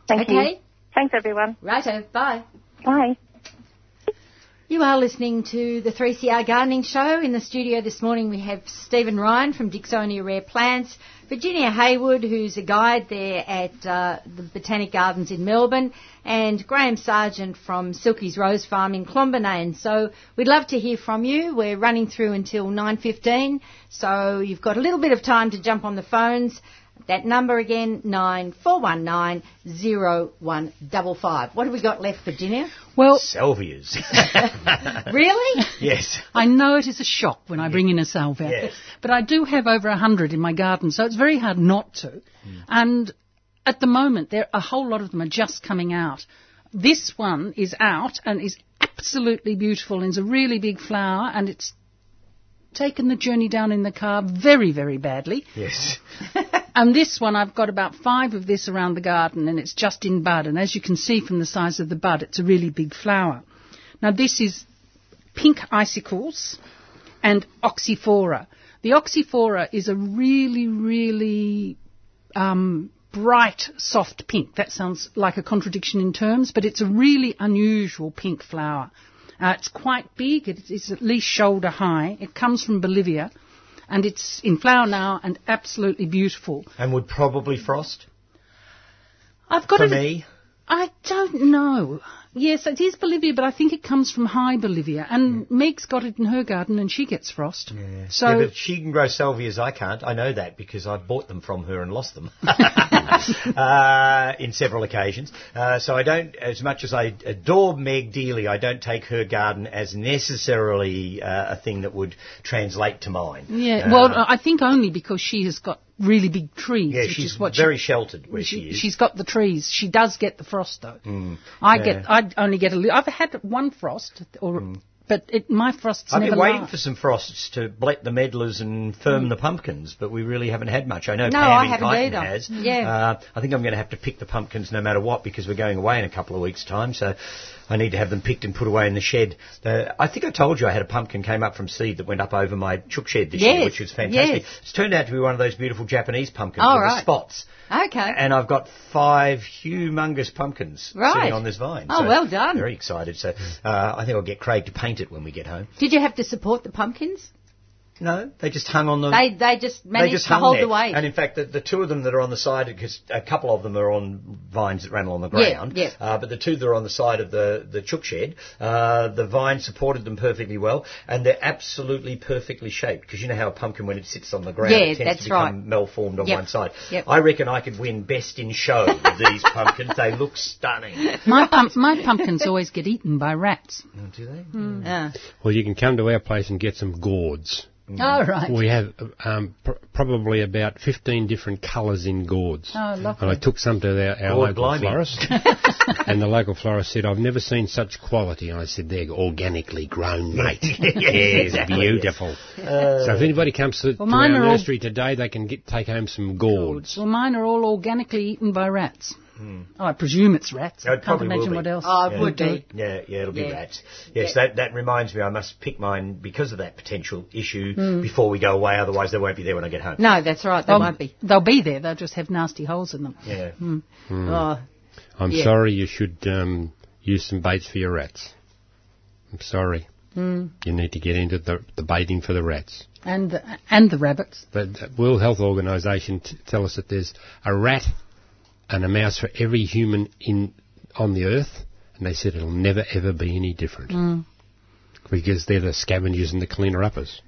Thank Okay. you. Thanks, everyone. Righto, bye. Bye. You are listening to the 3CR Gardening Show. In the studio this morning we have Stephen Ryan from Dicksonia Rare Plants, Virginia Haywood, who's a guide there at uh, the Botanic Gardens in Melbourne, and Graham Sargent from Silky's Rose Farm in Clonbinane. So we'd love to hear from you. We're running through until 9.15, so you've got a little bit of time to jump on the phones. That number again, 94190155. What have we got left, Virginia? Well, Salvias. <laughs> Really? yes. I know it is a shock when I bring in a salvia, Yes. but I do have over a hundred in my garden, so it's very hard not to. Hmm. And at the moment, there a whole lot of them are just coming out. This one is out and is absolutely beautiful and is a really big flower, and it's taken the journey down in the car very, very badly. Yes. <laughs> And this one, I've got about five of this around the garden, and it's just in bud. And as you can see from the size of the bud, it's a really big flower. Now, this is pink icicles and oxyphora. The oxyphora is a really, really um, bright, soft pink. That sounds like a contradiction in terms, but it's a really unusual pink flower. Uh, it's quite big. It is at least shoulder high. It comes from Bolivia, and it's in flower now and absolutely beautiful. And would probably frost I've got for me. I don't know. Yes, it is Bolivia, but I think it comes from high Bolivia. And Meg's got it in her garden, and she gets frost. So yeah, but she can grow salvias. I can't. I know that because I bought them from her and lost them <laughs> <laughs> uh, in several occasions. Uh, so I don't, as much as I adore Meg dearly, I don't take her garden as necessarily uh, a thing that would translate to mine. yeah, Uh, well, I think only because she has got really big trees, yeah, she's what very she, sheltered where she, is. She's got the trees. She does get the frost though. Mm, I yeah. get. I only get a little. I've had one frost, or but it, my frosts I've been waiting last. for some frosts to blet the medlars and firm the pumpkins, but we really haven't had much. I know No, Pam I haven't either. has. Yeah. Uh, I think I'm going to have to pick the pumpkins no matter what because we're going away in a couple of weeks' time. So I need to have them picked and put away in the shed. Uh, I think I told you I had a pumpkin came up from seed that went up over my chook shed this year, which was fantastic. yes. It's turned out to be one of those beautiful Japanese pumpkins Oh, with right. the spots. Okay. And I've got five humongous pumpkins Right. sitting on this vine. Oh, So well done. Very excited. So uh, I think I'll get Craig to paint it when we get home. Did you have to support the pumpkins? No, they just hung on the. They they just they managed just to hung hold there. the weight. And in fact, the, the two of them that are on the side, because a couple of them are on vines that ran along the ground. yeah. Uh, but the two that are on the side of the, the chook shed, uh, the vine supported them perfectly well, and they're absolutely perfectly shaped. Because you know how a pumpkin, when it sits on the ground, Yeah, it tends that's to become right. malformed on Yep, one side. yep. I reckon I could win best in show with these <laughs> pumpkins. They look stunning. my, pump, my pumpkins always get eaten by rats. Oh, do they? Ah. Well, you can come to our place and get some gourds. Oh right. We have um, pr- probably about 15 different colours in gourds. Oh, lovely. And I took some to our, our Gourd local blimey. florist, <laughs> and the local florist said, "I've never seen such quality." And I said, "They're organically grown, <laughs> mate. Yes, They're beautiful." so if anybody comes to, to mine our are all- nursery today, they can get take home some gourds. Well, mine are all organically eaten by rats. Oh, I presume it's rats. Hmm. It I can't probably imagine what else. Oh, it Yeah. would be. Yeah, yeah, it'll be Yeah. rats. Yes, that that reminds me. I must pick mine because of that potential issue Hmm. before we go away. Otherwise, they won't be there when I get home. No, that's right. There They'll, won't be. they'll be there. They'll just have nasty holes in them. Yeah. Oh, I'm Yeah. sorry, you should um, use some baits for your rats. I'm sorry. You need to get into the, the baiting for the rats. And the, and the rabbits. The the World Health Organization t- tell us that there's a rat and a mouse for every human in on the earth, and they said it'll never ever be any different Mm. because they're the scavengers and the cleaner uppers.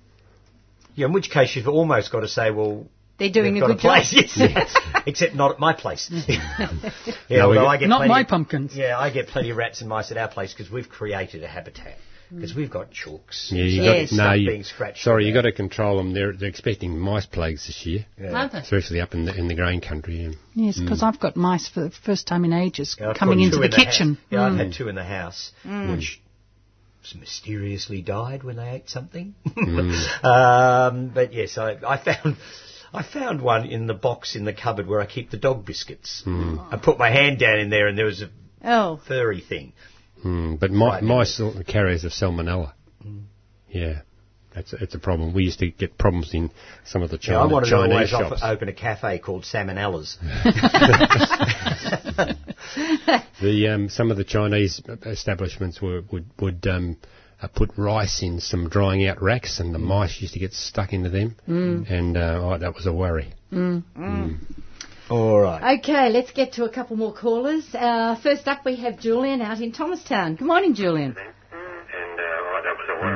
Yeah, in which case you've almost got to say, well, They're doing they've a got good job. place, <laughs> yes. except not at my place. <laughs> yeah, No, although I get Not plenty my of- pumpkins. Yeah, I get plenty of rats and mice at our place because we've created a habitat. Because we've got chooks. Yeah, you Yes. got no, you, being scratched sorry, you around. got to control them. They're they're expecting mice plagues this year, Are they? especially up in the in the grain country. and- Yes, because I've got mice for the first time in ages Yeah, coming into the in kitchen. house. Yeah, I've Mm. had two in the house, which mysteriously died when they ate something. Mm. <laughs> um, but yes, I, I found. I found one in the box in the cupboard where I keep the dog biscuits. Mm. I put my hand down in there and there was a Oh, furry thing. Mm, but Right. mice are carriers of salmonella. Yeah, that's a, it's a problem. We used to get problems in some of the Yeah, I wanted to Chinese always shops. offer, open a cafe called Salmonella's. <laughs> The um, some of the Chinese establishments were, would would um, uh, put rice in some drying out racks, and the mice used to get stuck into them, and uh, oh, that was a worry. All right. okay. Let's get to a couple more callers. Uh, first up, we have Julian out in Thomastown. Good morning, Julian.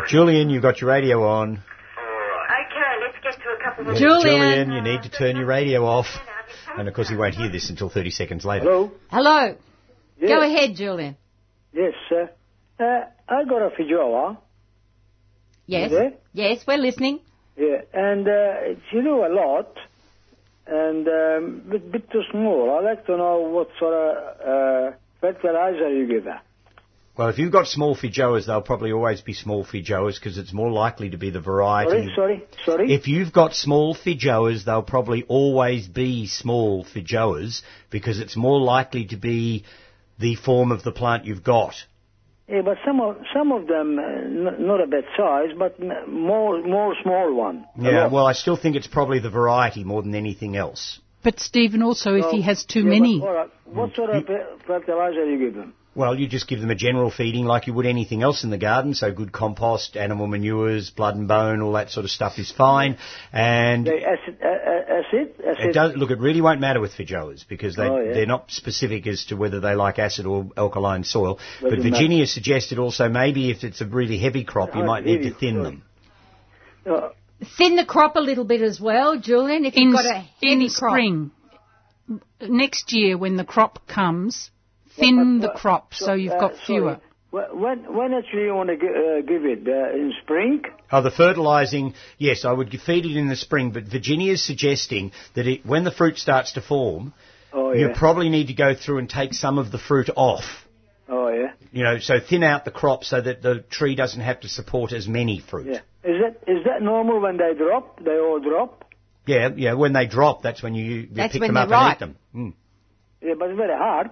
Julian, you've got your radio on. All right. Okay, let's get to a couple more. Julian. Julian, you need to turn your radio off. And of course, he won't hear this until 30 seconds later. Hello? Hello. Yes. Go ahead, Julian. Yes, sir. Uh, I got a Feijoa. Yes. Yes, we're listening. Yeah, and uh, she do a lot, and um, bit, bit too small. I'd like to know what sort of uh, fertilizer you give her. Well, if you've got small Feijoas, they'll probably always be small Feijoas because it's more likely to be the variety. Sorry, sorry, sorry. If you've got small Feijoas, they'll probably always be small Feijoas because it's more likely to be the form of the plant you've got. Yeah, but some of some of them uh, n- not a bad size, but m- more more small one. Yeah, lot. well, I still think it's probably the variety more than anything else. But Stephen, also, if he has too yeah, many, But, all right, what sort of fe- fertilizer you give them? Well, you just give them a general feeding like you would anything else in the garden. So good compost, animal manures, blood and bone, all that sort of stuff is fine. And They acid, acid, acid. it does look. It really won't matter with Feijoas because they Oh, yeah. they're not specific as to whether they like acid or alkaline soil. But Doesn't Virginia suggested also maybe if it's a really heavy crop, you Oh, might need to thin Oh. them. Uh, Thin the crop a little bit as well, Julian, if in, you've got a heavy in crop. spring, next year when the crop comes, thin but- the crop so you've uh, got fewer. Wh- When when actually you want to gi- uh, give it uh, in spring? Oh, the fertilising, yes, I would feed it in the spring, but Virginia's suggesting that it, when the fruit starts to form, Oh yeah. you probably need to go through and take some of the fruit off. oh yeah. You know, so thin out the crop so that the tree doesn't have to support as many fruit. Yeah. Is that is that normal when they drop? They all drop. Yeah, yeah, when they drop, that's when you, you That's pick when them up ripe. and eat them. Mm. Yeah, but it's very hard.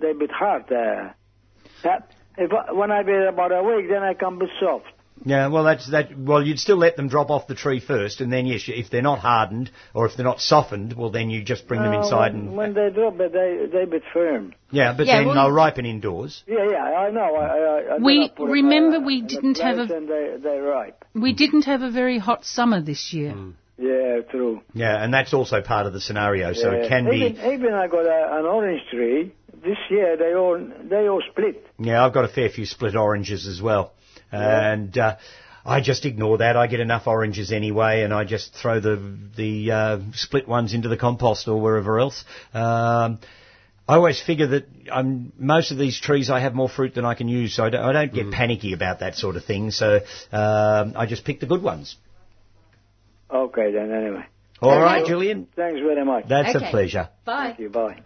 They're a bit hard. Uh, that, if I, when I wait about a week, then I come bit soft. Yeah, well, that's that. Well, you'd still let them drop off the tree first, and then yes, if they're not hardened or if they're not softened, well, then you just bring them Uh, inside when, and when they drop, they they a bit firm. yeah, but Yeah, then well- they'll ripen indoors. Yeah, yeah, I know. I, I, I We- then I remember uh, we didn't have a- they they ripe. We didn't have a very hot summer this year. Yeah, true. Yeah, and that's also part of the scenario. So yeah. it can even, be. Even I got a, an orange tree. This year they all they all split. Yeah, I've got a fair few split oranges as well, and uh, I just ignore that. I get enough oranges anyway, and I just throw the the uh, split ones into the compost or wherever else. Um, I always figure that um, most of these trees I have more fruit than I can use, so I don't, I don't get panicky about that sort of thing. So um, I just pick the good ones. Okay, then anyway. All right, Okay. Julian. Thanks very much. That's Okay. a pleasure. Bye. Thank you. Bye.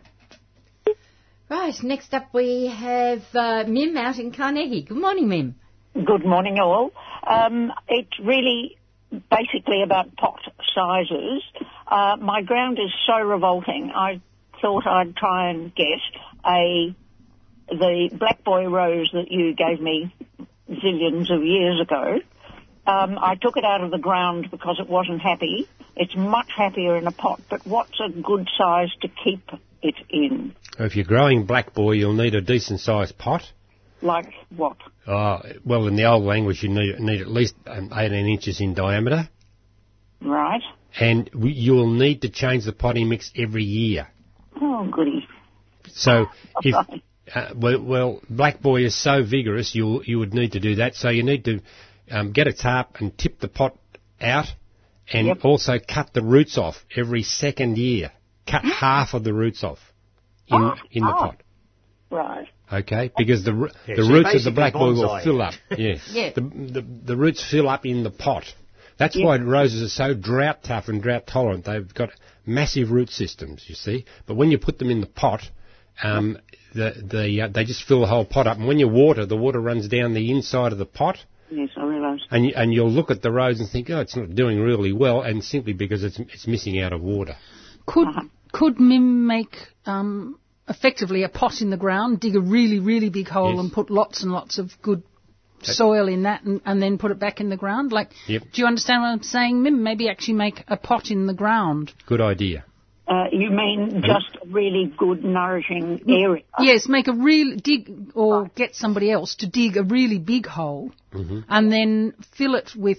Right, next up we have uh, Mim out in Carnegie. Good morning, Mim. Good morning, all. Um, it's really basically about pot sizes. Uh, my ground is so revolting. I thought I'd try and get a the black boy rose that you gave me zillions of years ago. Um, I took it out of the ground because it wasn't happy. It's much happier in a pot, but what's a good size to keep it in? If you're growing black boy, you'll need a decent sized pot. Like what? Oh, well, in the old language, you need, need at least um, 18 inches in diameter, Right. and we, you will need to change the potting mix every year. Oh, goody. So <laughs> if uh, well, well, black boy is so vigorous, you you would need to do that. So you need to um, get a tarp and tip the pot out, and Yep. also cut the roots off every second year. Cut <gasps> half of the roots off in Oh, in the oh. pot. Right. Okay, because the Yeah, the so roots of the basically black boy will fill up. <laughs> Yes. Yeah. The, the the roots fill up in the pot. That's Yeah. why roses are so drought tough and drought tolerant. They've got massive root systems, you see. But when you put them in the pot, um, the the uh, they just fill the whole pot up. And when you water, the water runs down the inside of the pot, Yes, I realise. and you, and you'll look at the rose and think, oh, it's not doing really well, and simply because it's it's missing out of water. Could Uh-huh. Could Mim make um, effectively a pot in the ground, dig a really really big hole, Yes. and put lots and lots of good soil in that, and, and then put it back in the ground? Like, Yep. do you understand what I'm saying, Mim? Maybe actually make a pot in the ground. Good idea. Uh, you mean just a really good, nourishing area? Yes, make a real dig, or get somebody else to dig a really big hole, Mm-hmm. and then fill it with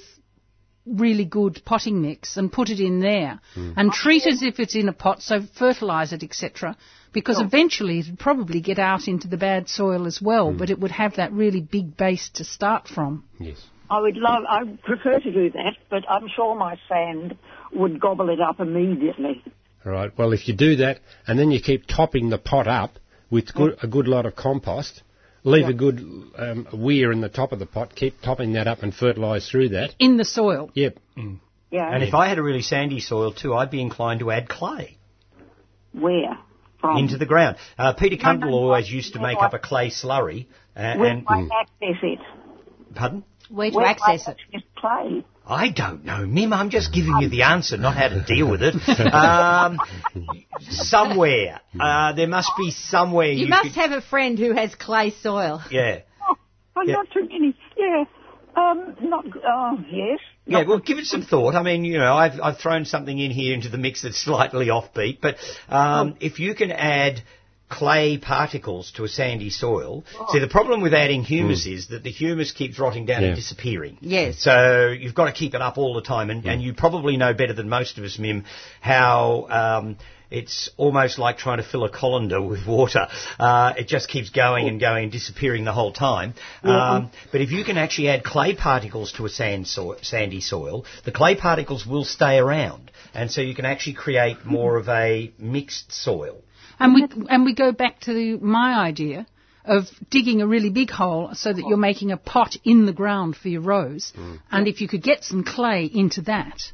really good potting mix and put it in there, Mm. and treat as if it's in a pot. So fertilise it, etc. Because eventually it'd probably get out into the bad soil as well, Mm. but it would have that really big base to start from. Yes. I would love, I would prefer to do that, but I'm sure my sand would gobble it up immediately. All right. Well, if you do that, and then you keep topping the pot up with good, a good lot of compost, leave a good um, weir in the top of the pot, keep topping that up and fertilise through that. In the soil. Yep. Yeah. And if I had a really sandy soil too, I'd be inclined to add clay Where? From? into the ground. Uh, Peter No, no, Cundall no. always used to make No, up a clay slurry. Uh, Where and do I access it? pardon? Where to Where do I access it? access clay? I don't know, Mim. I'm just giving you the answer, not how to deal with it. Um, somewhere. Uh, there must be somewhere You you, must could, have a friend who has clay soil. Yeah. Oh, Yeah. not too many. Yeah. Um, not, oh, yes. Yeah, well, give it some thought. I mean, you know, I've, I've thrown something in here into the mix that's slightly offbeat, but um, if you can add clay particles to a sandy soil, see, the problem with adding humus is that the humus keeps rotting down Yeah. and disappearing. Yes. So you've got to keep it up all the time, and, and you probably know better than most of us, Mim, how um, it's almost like trying to fill a colander with water. Uh, it just keeps going and going and disappearing the whole time. Um, but if you can actually add clay particles to a sand so- sandy soil, the clay particles will stay around, and so you can actually create more of a mixed soil. And we and we go back to the, my idea of digging a really big hole so that you're making a pot in the ground for your rose. Mm. And if you could get some clay into that,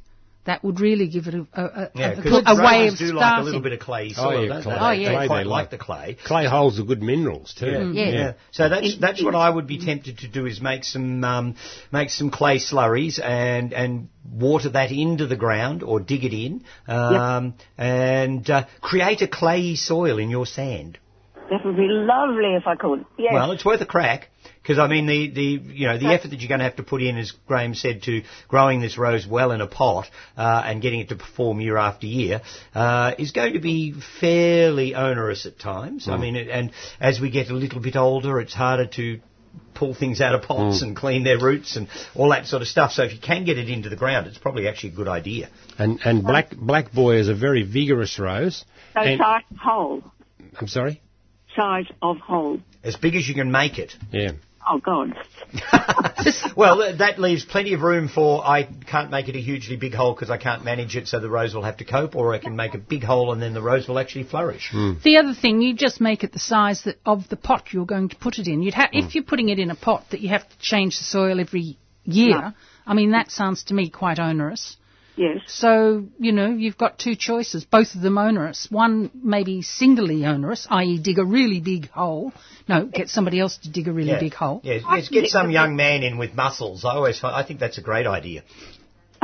that would really give it a, a, a, Yeah, a, because a way roses of do starting. like a little bit of clay soil, Oh, soil, yeah, don't clay. they? Oh, yeah. They Clay quite they like like. the clay. Clay holds the good minerals too. Yeah. Yeah. So that's that's what I would be tempted to do is make some um, make some clay slurries and and water that into the ground or dig it in um, and uh, create a clayey soil in your sand. That would be lovely if I could. Yes. Well, it's worth a crack because I mean the, the you know the effort that you're going to have to put in, as Graham said, to growing this rose well in a pot uh, and getting it to perform year after year uh, is going to be fairly onerous at times. I mean, it, and as we get a little bit older, it's harder to pull things out of pots and clean their roots and all that sort of stuff. So if you can get it into the ground, it's probably actually a good idea. And and black black boy is a very vigorous rose. so and- size of hole. I'm sorry. Size of hole. As big as you can make it. Yeah. Oh, God. <laughs> well, that leaves plenty of room for I can't make it a hugely big hole because I can't manage it, so the rose will have to cope, or I can make a big hole and then the rose will actually flourish. Hmm. The other thing, you just make it the size that, of the pot you're going to put it in. You'd ha- If hmm. you're putting it in a pot that you have to change the soil every year, No. I mean, that sounds to me quite onerous. Yes. So, you know, you've got two choices, both of them onerous. One maybe singly onerous, i.e. dig a really big hole. No, get somebody else to dig a really Yeah. big hole. Yeah, yes, get some young man in with muscles. I always, find, I think that's a great idea. <laughs>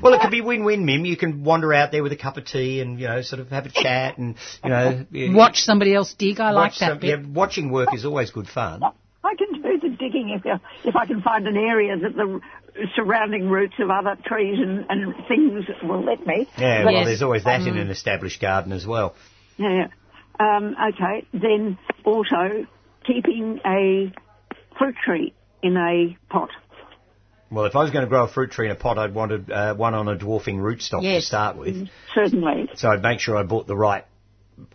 well, it could be win-win, Mim. You can wander out there with a cup of tea and you know, sort of have a chat and you know, Watch somebody else dig, I like that some- bit. Yeah, watching work is always good fun. I can do the digging if, if I can find an area that the surrounding roots of other trees and, and things will let me. Yeah, But- well, there's always that in an established garden as well. Yeah. Um, okay. Then also keeping a fruit tree in a pot? Well, if I was going to grow a fruit tree in a pot, I'd want uh, one on a dwarfing rootstock Yes. to start with. Certainly. So I'd make sure I bought the right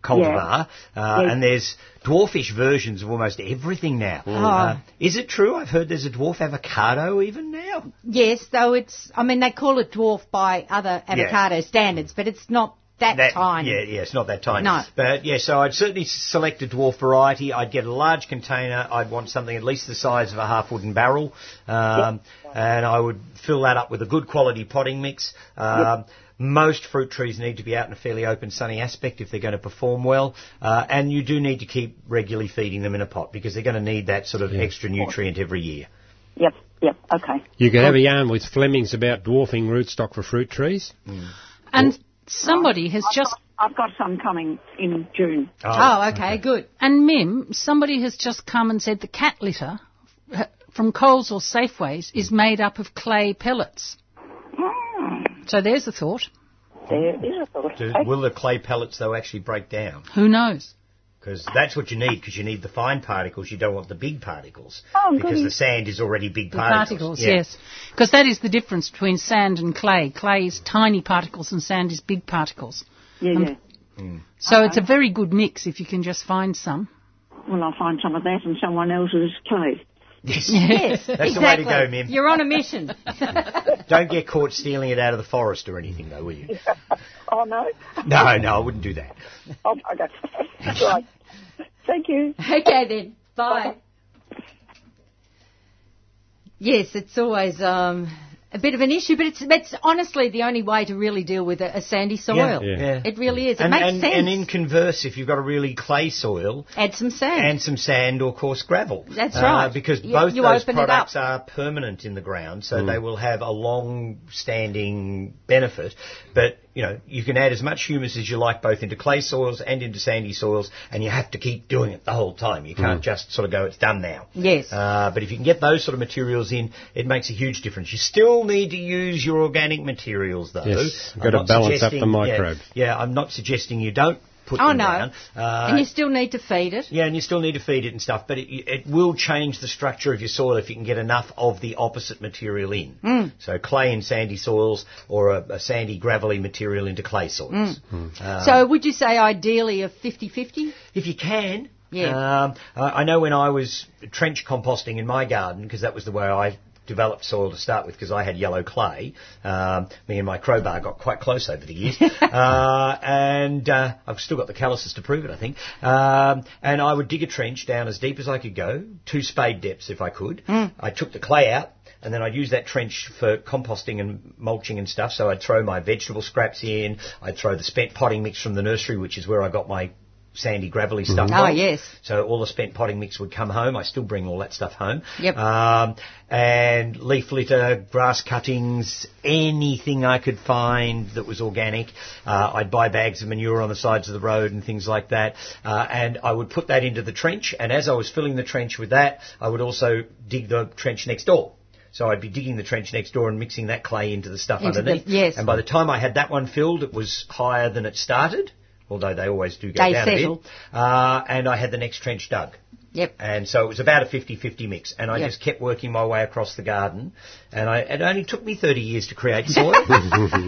cultivar. Uh, Yes. And there's dwarfish versions of almost everything now. Oh. Uh, is it true? I've heard there's a dwarf avocado even now. Yes, though it's, I mean, they call it dwarf by other avocado standards, but it's not that, That- tiny. Yeah, yeah, it's not that tiny. No. But yeah, so I'd certainly select a dwarf variety. I'd get a large container. I'd want something at least the size of a half wooden barrel. Um, And I would fill that up with a good quality potting mix. Um, Most fruit trees need to be out in a fairly open, sunny aspect if they're going to perform well. Uh, and you do need to keep regularly feeding them in a pot because they're going to need that sort of extra nutrient every year. Yep, yep, okay. You could have a yarn with Flemings about dwarfing rootstock for fruit trees. And somebody has just I've got some coming in June. Oh, okay, good. And Mim, somebody has just come and said the cat litter uh, from Coles or Safeways is made up of clay pellets. So there's a thought. There is a thought. Do, will the clay pellets, though, actually break down? Who knows? Because that's what you need, because you need the fine particles, you don't want the big particles. Oh, because goody. the sand is already big The particles. particles, Yeah. yes. Because that is the difference between sand and clay. Clay is tiny particles and sand is big particles. Yeah, Um, yeah. So it's a very good mix if you can just find some. Well, I'll find some of that and someone else's clay. Yes. Yes, That's the way to go, Mim. You're on a mission. <laughs> Don't get caught stealing it out of the forest or anything, though, will you? <laughs> Oh, no? No, no, I wouldn't do that. Oh, okay. <laughs> right. Thank you. okay then. Bye. Yes, it's always um, a bit of an issue, but it's it's honestly the only way to really deal with a, a sandy soil. Yeah, yeah. It really is. It and, makes and, sense. and in converse, if you've got a really clay soil, Add some sand. and some sand or coarse gravel. That's Uh, right. because You- both you those open products are permanent in the ground, so they will have a long-standing benefit. But you know, you can add as much humus as you like, both into clay soils and into sandy soils, and you have to keep doing it the whole time. You can't just sort of go, "It's done now." Yes. Uh, but if you can get those sort of materials in, it makes a huge difference. You still need to use your organic materials, though. Yes, you've I'm got to balance up the suggesting- yeah. Yeah, I'm not suggesting you don't put oh them no. down. Uh, and you still need to feed it. yeah, and you still need to feed it and stuff, but it, it will change the structure of your soil if you can get enough of the opposite material in. Mm. So clay in sandy soils or a, a sandy gravelly material into clay soils. Uh, so would you say ideally a 50-50? if you can. Yeah. Um, I I know when I was trench composting in my garden, because that was the way I developed soil to start with, because I had yellow clay. Um, me and my crowbar got quite close over the years. <laughs> uh, and uh, I've still got the calluses to prove it, I think. Um, and I would dig a trench down as deep as I could go, two spade depths if I could. I took the clay out. And then I'd use that trench for composting and mulching and stuff. So I'd throw my vegetable scraps in. I'd throw the spent potting mix from the nursery, which is where I got my sandy gravelly stuff Oh, yes. So all the spent potting mix would come home. I still bring all that stuff home. Yep. Um, and leaf litter, grass cuttings, anything I could find that was organic. Uh, I'd buy bags of manure on the sides of the road and things like that. Uh, and I would put that into the trench. And as I was filling the trench with that, I would also dig the trench next door. So I'd be digging the trench next door and mixing that clay into the stuff Into the- underneath. yes. And by the time I had that one filled, it was higher than it started. Although they always do go They down settle. a bit. Uh, and I had the next trench dug. Yep. And so it was about a 50-50 mix. And I Yep. just kept working my way across the garden. And I, it only took me 30 years to create soil. <laughs>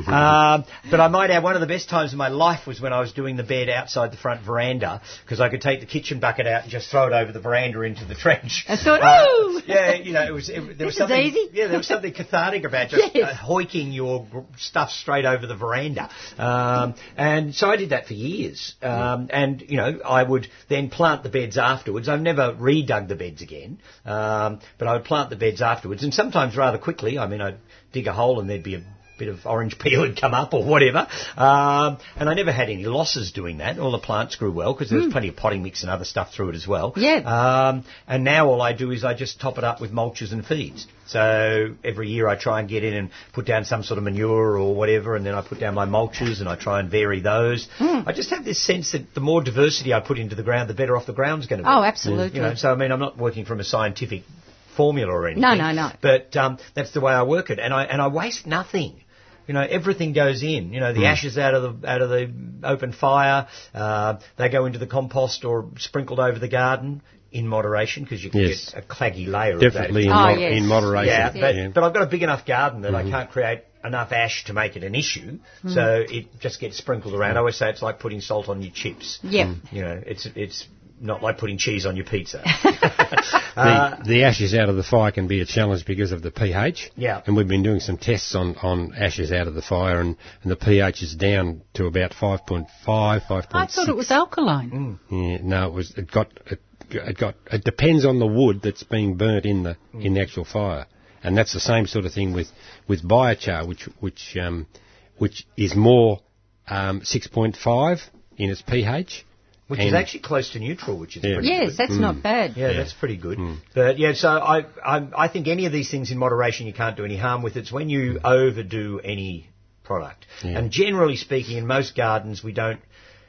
um, but I might add, one of the best times of my life was when I was doing the bed outside the front veranda, because I could take the kitchen bucket out and just throw it over the veranda into the trench. I thought, Uh, <laughs> yeah, you know, it was, it, there was something, easy. yeah, there was something cathartic about just Yes. uh, hoiking your gr- stuff straight over the veranda. Um, and so I did that for years. Um, and, you know, I would then plant the beds afterwards. I've never redug the beds again. Um, but I would plant the beds afterwards and sometimes rather quickly. I mean, I'd dig a hole and there'd be a bit of orange <laughs> peel had come up or whatever. Um, and I never had any losses doing that. All the plants grew well because there was plenty of potting mix and other stuff through it as well. Yeah. Um, and now all I do is I just top it up with mulches and feeds. So every year I try and get in and put down some sort of manure or whatever, and then I put down my mulches and I try and vary those. I just have this sense that the more diversity I put into the ground, the better off the ground's going to be. Oh, absolutely. You know, so I mean, I'm not working from a scientific formula or anything. No, no, no. But um, that's the way I work it, and I and I waste nothing. You know, everything goes in. You know, the Mm. ashes out of the out of the open fire, uh, they go into the compost or sprinkled over the garden in moderation because you can Yes. get a claggy layer Definitely in, of that. mod- in moderation. Yeah, but, Yeah. but I've got a big enough garden that Mhm. I can't create enough ash to make it an issue, Mm. so it just gets sprinkled around. I always say it's like putting salt on your chips. Yep. You know, it's it's not like putting cheese on your pizza. <laughs> the, Uh, the ashes out of the fire can be a challenge because of the pH. Yeah. And we've been doing some tests on, on ashes out of the fire, and, and the pH is down to about 5.5, 5.6. I thought it was alkaline. Yeah, no, it was. It got. It, it got. It depends on the wood that's being burnt in the in the actual fire, and that's the same sort of thing with with biochar, which which um, which is more um, 6.5 in its pH. Which is actually close to neutral, which is Yeah. pretty Yes, good. that's not mm. bad. Yeah, Yeah. that's pretty good. Mm. But yeah, so I, I I think any of these things in moderation you can't do any harm with. It's when you mm. overdo any product. Yeah. And generally speaking, in most gardens we don't.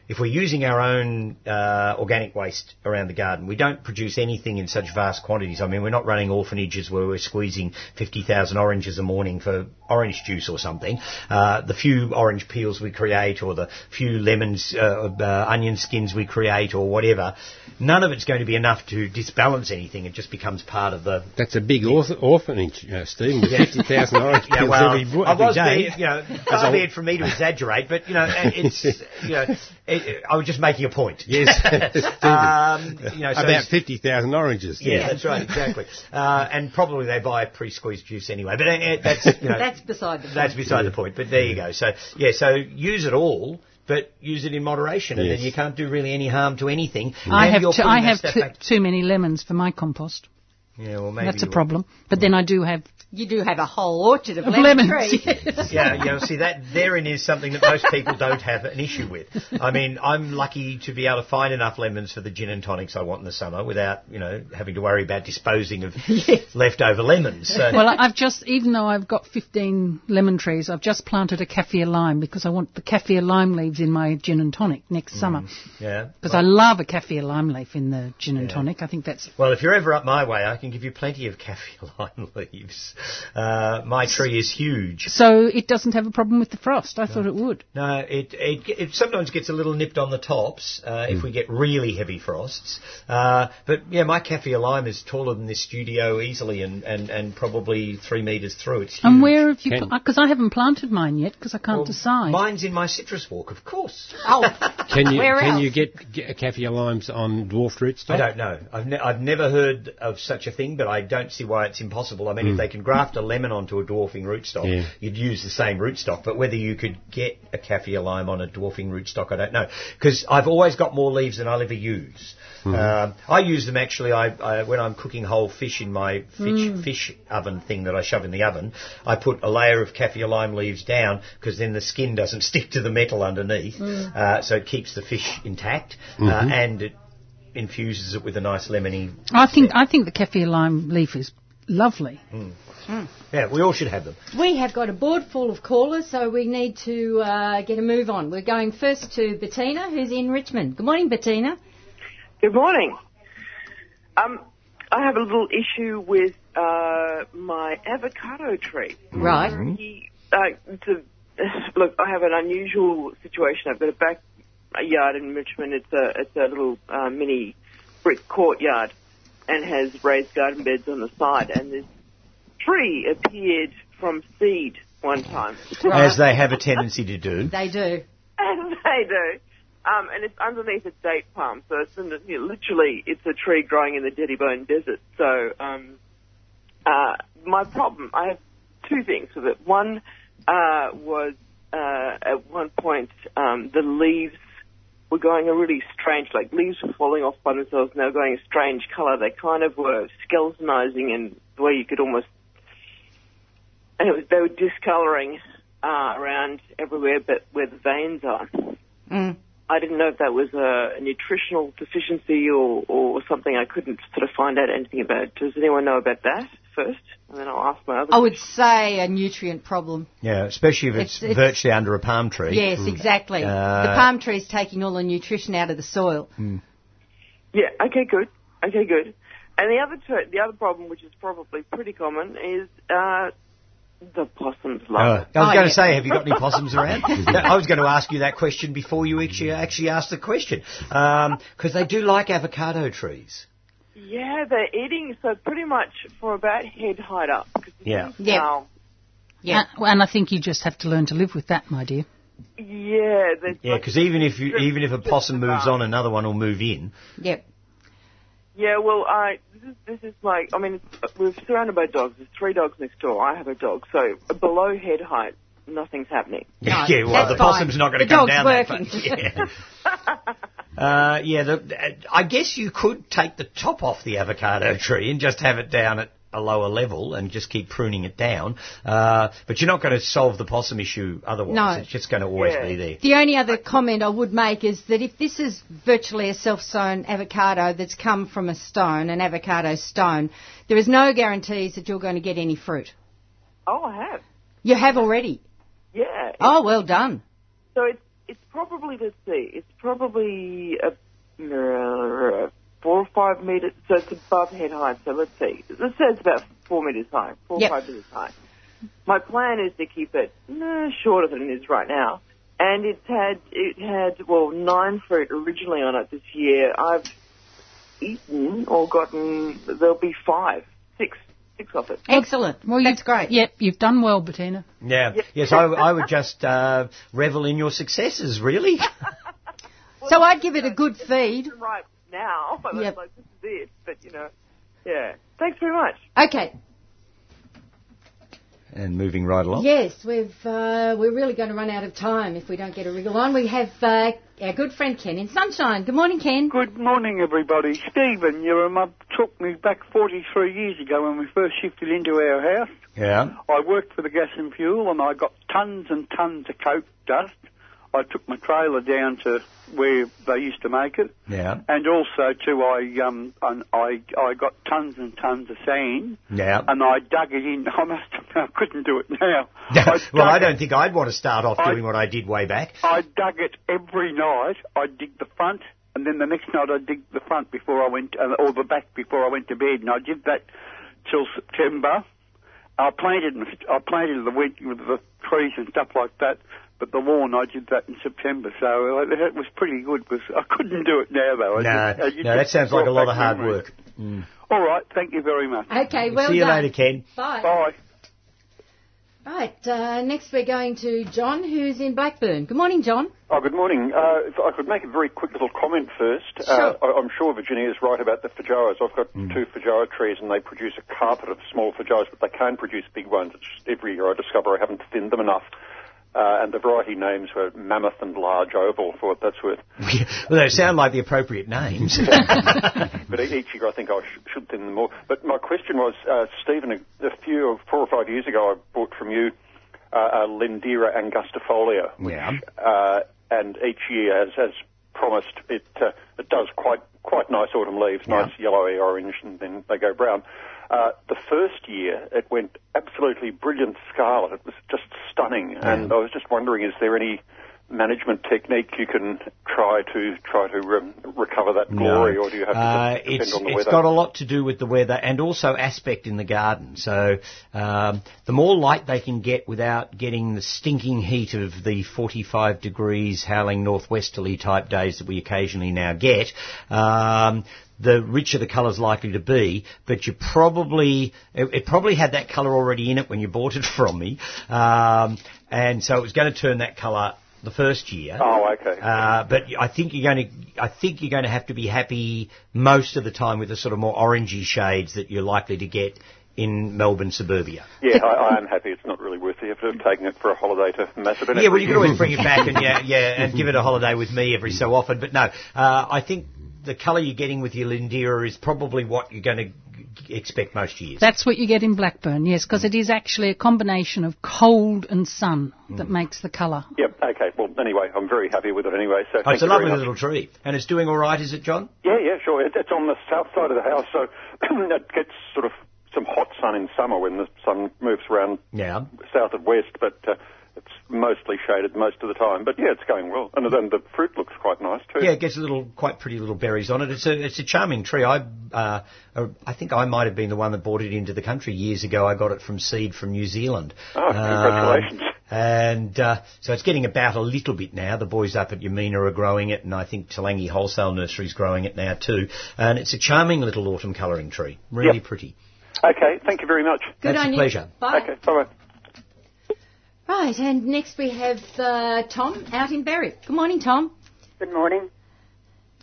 If we're using our own uh, organic waste around the garden, we don't produce anything in such vast quantities. I mean, we're not running orphanages where we're squeezing 50,000 oranges a morning for orange juice or something. Uh, the few orange peels we create or the few lemons, uh, uh, onion skins we create or whatever, none of it's going to be enough to disbalance anything. It just becomes part of the That's a big orph- orphanage, uh, Stephen. with 50,000 <laughs> orange yeah, peels well, every, bo- I was day. being, you know, far be it from me to exaggerate, but you know, <laughs> it's, you know, it, it- I was just making a point. <laughs> Yes. um, you know, so About 50,000 oranges. yeah, that's right, exactly. Uh, and probably they buy pre-squeezed juice anyway, but uh, that's, you know, That's beside the point. that's beside the point. But there you go. So yeah, so use it all. But use it in moderation, and Yes. then you can't do really any harm to anything. I have you're too, putting I that have stuff too, many lemons for my compost. Yeah, well, maybe That's a you- problem. But then I do have You do have a whole orchard of, Of lemon lemons, trees. yes. yeah, yeah. See that therein is something that most people don't have an issue with. I mean, I'm lucky to be able to find enough lemons for the gin and tonics I want in the summer without, you know, having to worry about disposing of <laughs> leftover lemons. So, well, I- I've just, even though I've got 15 lemon trees, I've just planted a kaffir lime because I want the kaffir lime leaves in my gin and tonic next mm, summer. yeah. Because I love a kaffir lime leaf in the gin and tonic. I think that's Well, if you're ever up my way, I can give you plenty of kaffir <laughs> lime leaves. Uh, my tree is huge. so it doesn't have a problem with the frost. I thought it would. No, it, it it sometimes gets a little nipped on the tops uh, if we get really heavy frosts. Uh, but yeah, my kaffir lime is taller than this studio easily, and, and, and probably three metres through. It's huge. And where have you? Can- Because I haven't planted mine yet because I can't Well, decide. Mine's in my citrus walk, of course. Oh, <laughs> Can you Where can else? you get, get kaffir limes on dwarfed rootstock? I don't know. I've, ne- I've never heard of such a thing, but I don't see why it's impossible. I mean, if they can graft a lemon onto a dwarfing rootstock, Yeah. you'd use the same rootstock. But whether you could get a kaffir lime on a dwarfing rootstock, I don't know. Because I've always got more leaves than I'll ever use. Um, I use them actually I, I, when I'm cooking whole fish in my fish, fish oven thing that I shove in the oven. I put a layer of kaffir lime leaves down because then the skin doesn't <laughs> stick to the metal underneath, uh, so it keeps the fish intact uh, and it infuses it with a nice lemony. I think I think the kaffir lime leaf is lovely. Yeah, we all should have them. we have got a board full of callers, so we need to uh, get a move on. We're going first to Bettina, who's in Richmond. Good morning, Bettina. Good morning. Um, I have a little issue with uh, my avocado tree. Right. He, uh, to, <sighs> look, I have an unusual situation. I've got a backyard in Richmond. It's a it's a little uh, mini brick courtyard, and has raised garden beds on the side. And this tree appeared from seed one time. As they have a tendency to do. <laughs> They do. And they do. Um, and it's underneath a date palm, so it's in the, you know, literally it's a tree growing in the Deadybone Desert. So um, uh, my problem, I have two things with it. One uh, was uh, at one point um, the leaves were going a really strange, like leaves were falling off by themselves, and they were going a strange colour. They kind of were skeletonizing in the way you could almost, and it was, they were discolouring uh, around everywhere, but where the veins are. Mm. I didn't know if that was a, a nutritional deficiency or, or something I couldn't sort of find out anything about. Does anyone know about that first? And then I'll ask my other I would say a nutrient problem. Yeah, especially if it's, It's- it's- virtually under a palm tree. Yes, exactly. Uh, the palm tree is taking all the nutrition out of the soil. Yeah. Okay. Good. Okay. Good. And the other ter- the other problem, which is probably pretty common, is uh, The possums Oh, love uh, I was oh, it. going to yeah. say, have you got any possums around? <laughs> I was going to ask you that question before you actually, actually asked the question. Um, because they do like avocado trees. Yeah, they're eating, so pretty much for about head height up. Yeah. Yeah. now- Yeah. Uh, and, and I think you just have to learn to live with that, my dear. Yeah, Yeah, because even if you, even if a possum moves on, another one will move in. Yep. Yeah, well, I this is this is like I mean we're surrounded by dogs. There's three dogs next door. I have a dog, so below head height, nothing's happening. No, <laughs> yeah, well, that's the fine. possum's not going to come down working. that far. Yeah. <laughs> Uh, yeah, the, I guess you could take the top off the avocado tree and just have it down at a lower level and just keep pruning it down. Uh, but you're not going to solve the possum issue otherwise. No. It's just going to always Yeah. be there. The only other comment I would make is that if this is virtually a self-sown avocado that's come from a stone, an avocado stone, there is no guarantees that you're going to get any fruit. Oh, I have. You have already. Yeah. Oh, well done. So it's it's probably let's see, it's probably a four or five meters. So it's above head height. So let's see. Let's say it's about four meters high, four Yep. or five meters high. My plan is to keep it no, shorter than it is right now. And it's had it had well nine fruit originally on it this year. I've eaten or gotten there'll be five, six, six of it. Excellent. Well, you- That's great. Yep, you've done well, Bettina. Yeah. Yes, I, I would just uh, revel in your successes, really. <laughs> <laughs> So I'd give it a good feed. Right now, <laughs> but Yep. like this is it. But you know, yeah. Thanks very much. Okay. and moving right along. Yes, we've uh, we're really going to run out of time if we don't get a wriggle on. We have uh, our good friend Ken in Sunshine. Good morning, Ken. Good morning, everybody. Stephen, you rem- took me back 43 years ago when we first shifted into our house. Yeah. I worked for the gas and fuel, and I got tons and tons of coke dust. I took my trailer down to where they used to make it, Yeah. and also too, I um, I I got tons and tons of sand, Yeah. and I dug it in. <laughs> I must I couldn't do it now. I <laughs> well, I don't think I'd want to start off I- doing what I did way back. I dug it every night. I'd dig the front, and then the next night I'd dig the front before I went, uh, or the back before I went to bed. And I did that till September. I planted, I planted the wheat with the trees and stuff like that. But the lawn, I did that in September, so uh, it was pretty good. Was I couldn't do it now though. I No, just- uh, you no, that sounds like a lot of hard memories. work. Mm. All right, thank you very much. Okay, well See you done. later, Ken. Bye. Bye. Right, uh, next we're going to John, who's in Blackburn. Good morning, John. Oh, good morning. Uh, if I could make a very quick little comment first. Uh, I, I'm sure Virginia is right about the Feijoas. I've got two Feijoa trees and they produce a carpet of small Feijoas, but they can't produce big ones. It's just every year I discover I haven't thinned them enough. Uh, and the variety names were Mammoth and Large Oval, for what that's worth. <laughs> well, they sound like the appropriate names. <laughs> but each year I think I sh- should thin them more. But my question was, uh, Stephen, a, a few, four or five years ago I bought from you uh, a Lindera angustifolia. yeah. uh, and each year, as, as promised, it uh, it does quite quite nice autumn leaves, nice yellowy orange, and then they go brown. Uh, the first year, it went absolutely brilliant scarlet. It was just stunning, and I was just wondering, is there any management technique you can try to try to um, recover that glory, or do you have to Uh, depend it's, on the it's weather? It's got a lot to do with the weather and also aspect in the garden. So um, the more light they can get without getting the stinking heat of the 45 degrees howling northwesterly type days that we occasionally now get, um, the richer the colour's likely to be. But you probably it, it probably had that colour already in it when you bought it from me, um, and so it was going to turn that colour the first year. Oh, okay. Uh, but I think you're going to, I think you're going to have to be happy most of the time with the sort of more orangey shades that you're likely to get in Melbourne suburbia. Yeah, I, I am happy. It's not really worth the effort of taking it for a holiday to Macedon. Yeah, well, you can always bring it back and yeah, yeah, and give it a holiday with me every so often. But no, uh, I think the colour you're getting with your Lindera is probably what you're going to expect most years. That's what you get in Blackburn, yes, because it is actually a combination of cold and sun that makes the colour. Yep. Okay. Well, anyway, I'm very happy with it anyway. So Oh, it's a lovely little tree, and it's doing all right, is it, John? Yeah, yeah, sure. It, it's on the south side of the house, so <clears throat> it gets sort of some hot sun in summer when the sun moves around Yeah. south and west. But uh, it's mostly shaded most of the time. But yeah, it's going well, and then the fruit looks quite nice too. Yeah, it gets a little, quite pretty little berries on it. It's a, it's a charming tree. I, uh, uh, I think I might have been the one that brought it into the country years ago. I got it from seed from New Zealand. Oh, congratulations. Um, and uh, so it's getting about a little bit now. The boys up at Yamina are growing it, and I think Talangi Wholesale Nursery is growing it now too. And it's a charming little autumn colouring tree. Really Yep. pretty. Okay, thank you very much. Good That's on a you. pleasure. Bye. Okay, bye bye. Right, and next we have uh, Tom out in Berwick. Good morning, Tom. Good morning.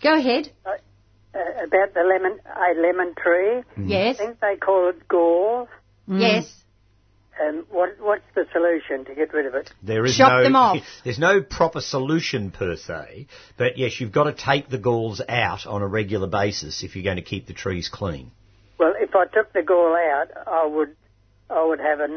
Go ahead. Uh, about the lemon, a lemon tree. Yes. I think they call it gall. Yes. And what, what's the solution to get rid of it? There is Chop no, them off. <laughs> There's no proper solution per se, but yes, you've got to take the galls out on a regular basis if you're going to keep the trees clean. Well, if I took the gall out, I would, I would have a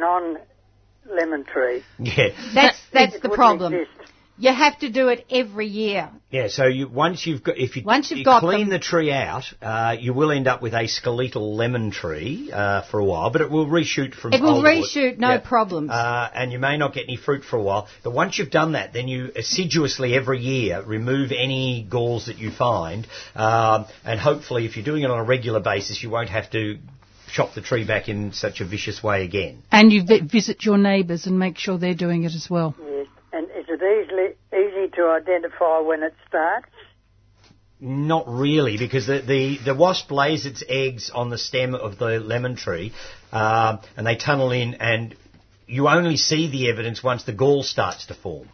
non-lemon tree. Yeah, That's that's It the problem. exist. You have to do it every year. yeah. So you once you've got if you, Once you've you got clean them- the tree out, uh, you will end up with a skeletal lemon tree uh, for a while, but it will reshoot from. It will older wood. reshoot, no Yeah. problems. Uh, and you may not get any fruit for a while. But once you've done that, then you assiduously every year remove any galls that you find, um, and hopefully, if you're doing it on a regular basis, you won't have to chop the tree back in such a vicious way again. And you vi- visit your neighbours and make sure they're doing it as well. Yes. And is it easily easy to identify when it starts? Not really, because the, the, the wasp lays its eggs on the stem of the lemon tree, um, and they tunnel in, and you only see the evidence once the gall starts to form.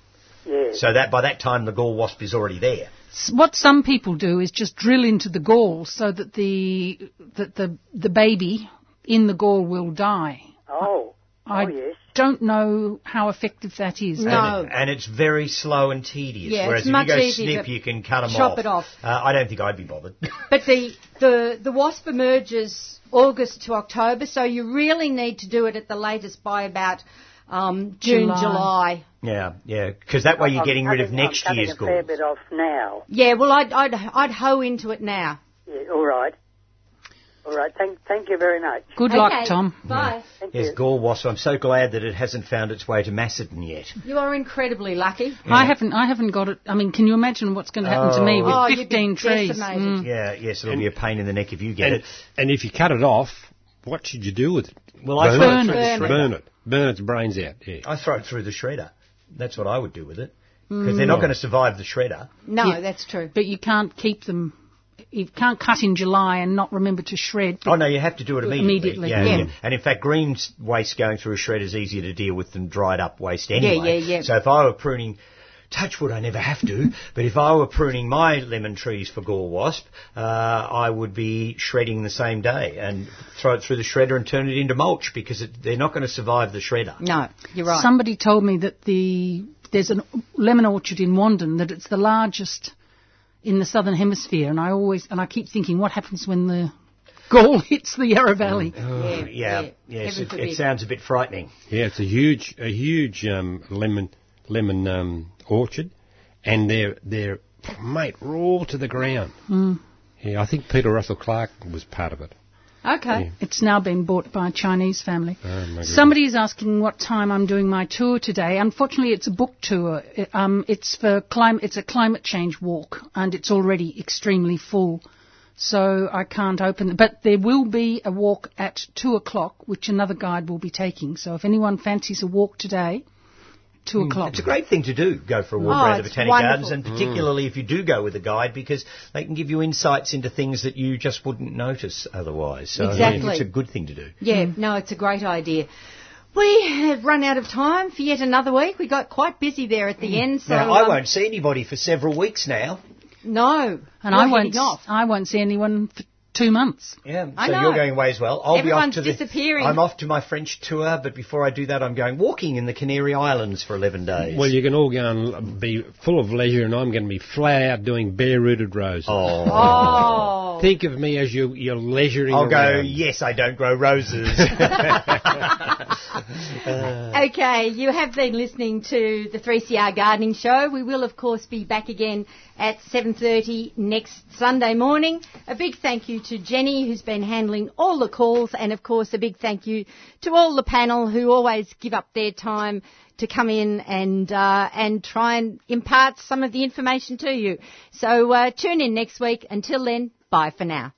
Yes. So that by that time the gall wasp is already there. S- What some people do is just drill into the gall so that the that the the baby in the gall will die. Oh. I oh yes. don't know how effective that is. And, and it's very slow and tedious. Yeah, Whereas it's if much you go snip, you can cut them chop off. it off. Uh, I don't think I'd be bothered. <laughs> But the, the, the wasp emerges August to October, so you really need to do it at the latest by about um, June, July. July. yeah, yeah, because that way you're I'm getting rid of next I'm cutting year's a fair bit off now. Yeah, well, I'd, I'd, I'd hoe into it now. Yeah, all right. All right. Thank, thank you very much. Good Okay, luck, Tom. Bye. Thank Yes, you. gall wasp. I'm so glad that it hasn't found its way to Macedon yet. You are incredibly lucky. I haven't I haven't got it. I mean, can you imagine what's going to happen to me with Oh, 15 trees? Mm. Yeah, yes, it'll be a pain in the neck if you get And, it. and if you cut it off, what should you do with it? Well, I burn, throw it. it Burn it. Burn it. Burn its brains out. Yeah. I throw it through the shredder. That's what I would do with it. Because they're not hmm. going to survive the shredder. No, Yeah. that's true. But you can't keep them. You can't cut in July and not remember to shred. Oh no, you have to do it immediately. Immediately, yeah, yeah. And in fact, green s- waste going through a shredder is easier to deal with than dried up waste anyway. yeah, yeah. So if I were pruning, touch wood, I never have to, but if I were pruning my lemon trees for gall wasp, uh, I would be shredding the same day and throw it through the shredder and turn it into mulch because it, they're not going to survive the shredder. No, you're right. Somebody told me that the there's a lemon orchard in Wandin that it's the largest in the southern hemisphere, and I always and I keep thinking, what happens when the gall <laughs> hits the Yarra Valley? Oh, yeah, yeah. yes, it, it sounds a bit frightening. Yeah, it's a huge, a huge um, lemon lemon um, orchard, and they're they're mate raw to the ground. Mm. Yeah, I think Peter Russell-Clarke was part of it. Okay. It's now been bought by a Chinese family. Oh. Somebody is asking what time I'm doing my tour today. Unfortunately, it's a book tour. Um, it's for climate. It's a climate change walk, and it's already extremely full, so I can't open. it. But there will be a walk at two o'clock, which another guide will be taking. So if anyone fancies a walk today, two hmm. o'clock. It's a great thing to do, go for a walk Oh, around the it's Botanic wonderful. Gardens, and hmm. particularly if you do go with a guide, because they can give you insights into things that you just wouldn't notice otherwise. So I think Exactly. it's a good thing to do. Yeah, hmm. no, it's a great idea. We have run out of time for yet another week. We got quite busy there at the end, so now, I um, won't see anybody for several weeks now. No, and I won't. heading. I won't see anyone for two months. Yeah, I so know. you're going away as well. I'll Everyone's be off to the, disappearing. I'm off to my French tour, but before I do that, I'm going walking in the Canary Islands for 11 days. Well, you can all go and be full of leisure, and I'm going to be flat out doing bare rooted roses. oh. Oh, think, think of me as you, you're leisuring I'll go, yes, I don't grow roses. <laughs> Uh. Okay, you have been listening to the 3CR Gardening Show. We will, of course, be back again at 7.30 next Sunday morning. A big thank you to Jenny, who's been handling all the calls, and of course, a big thank you to all the panel who always give up their time to come in and uh, and try and impart some of the information to you. So uh, tune in next week. Until then, bye for now.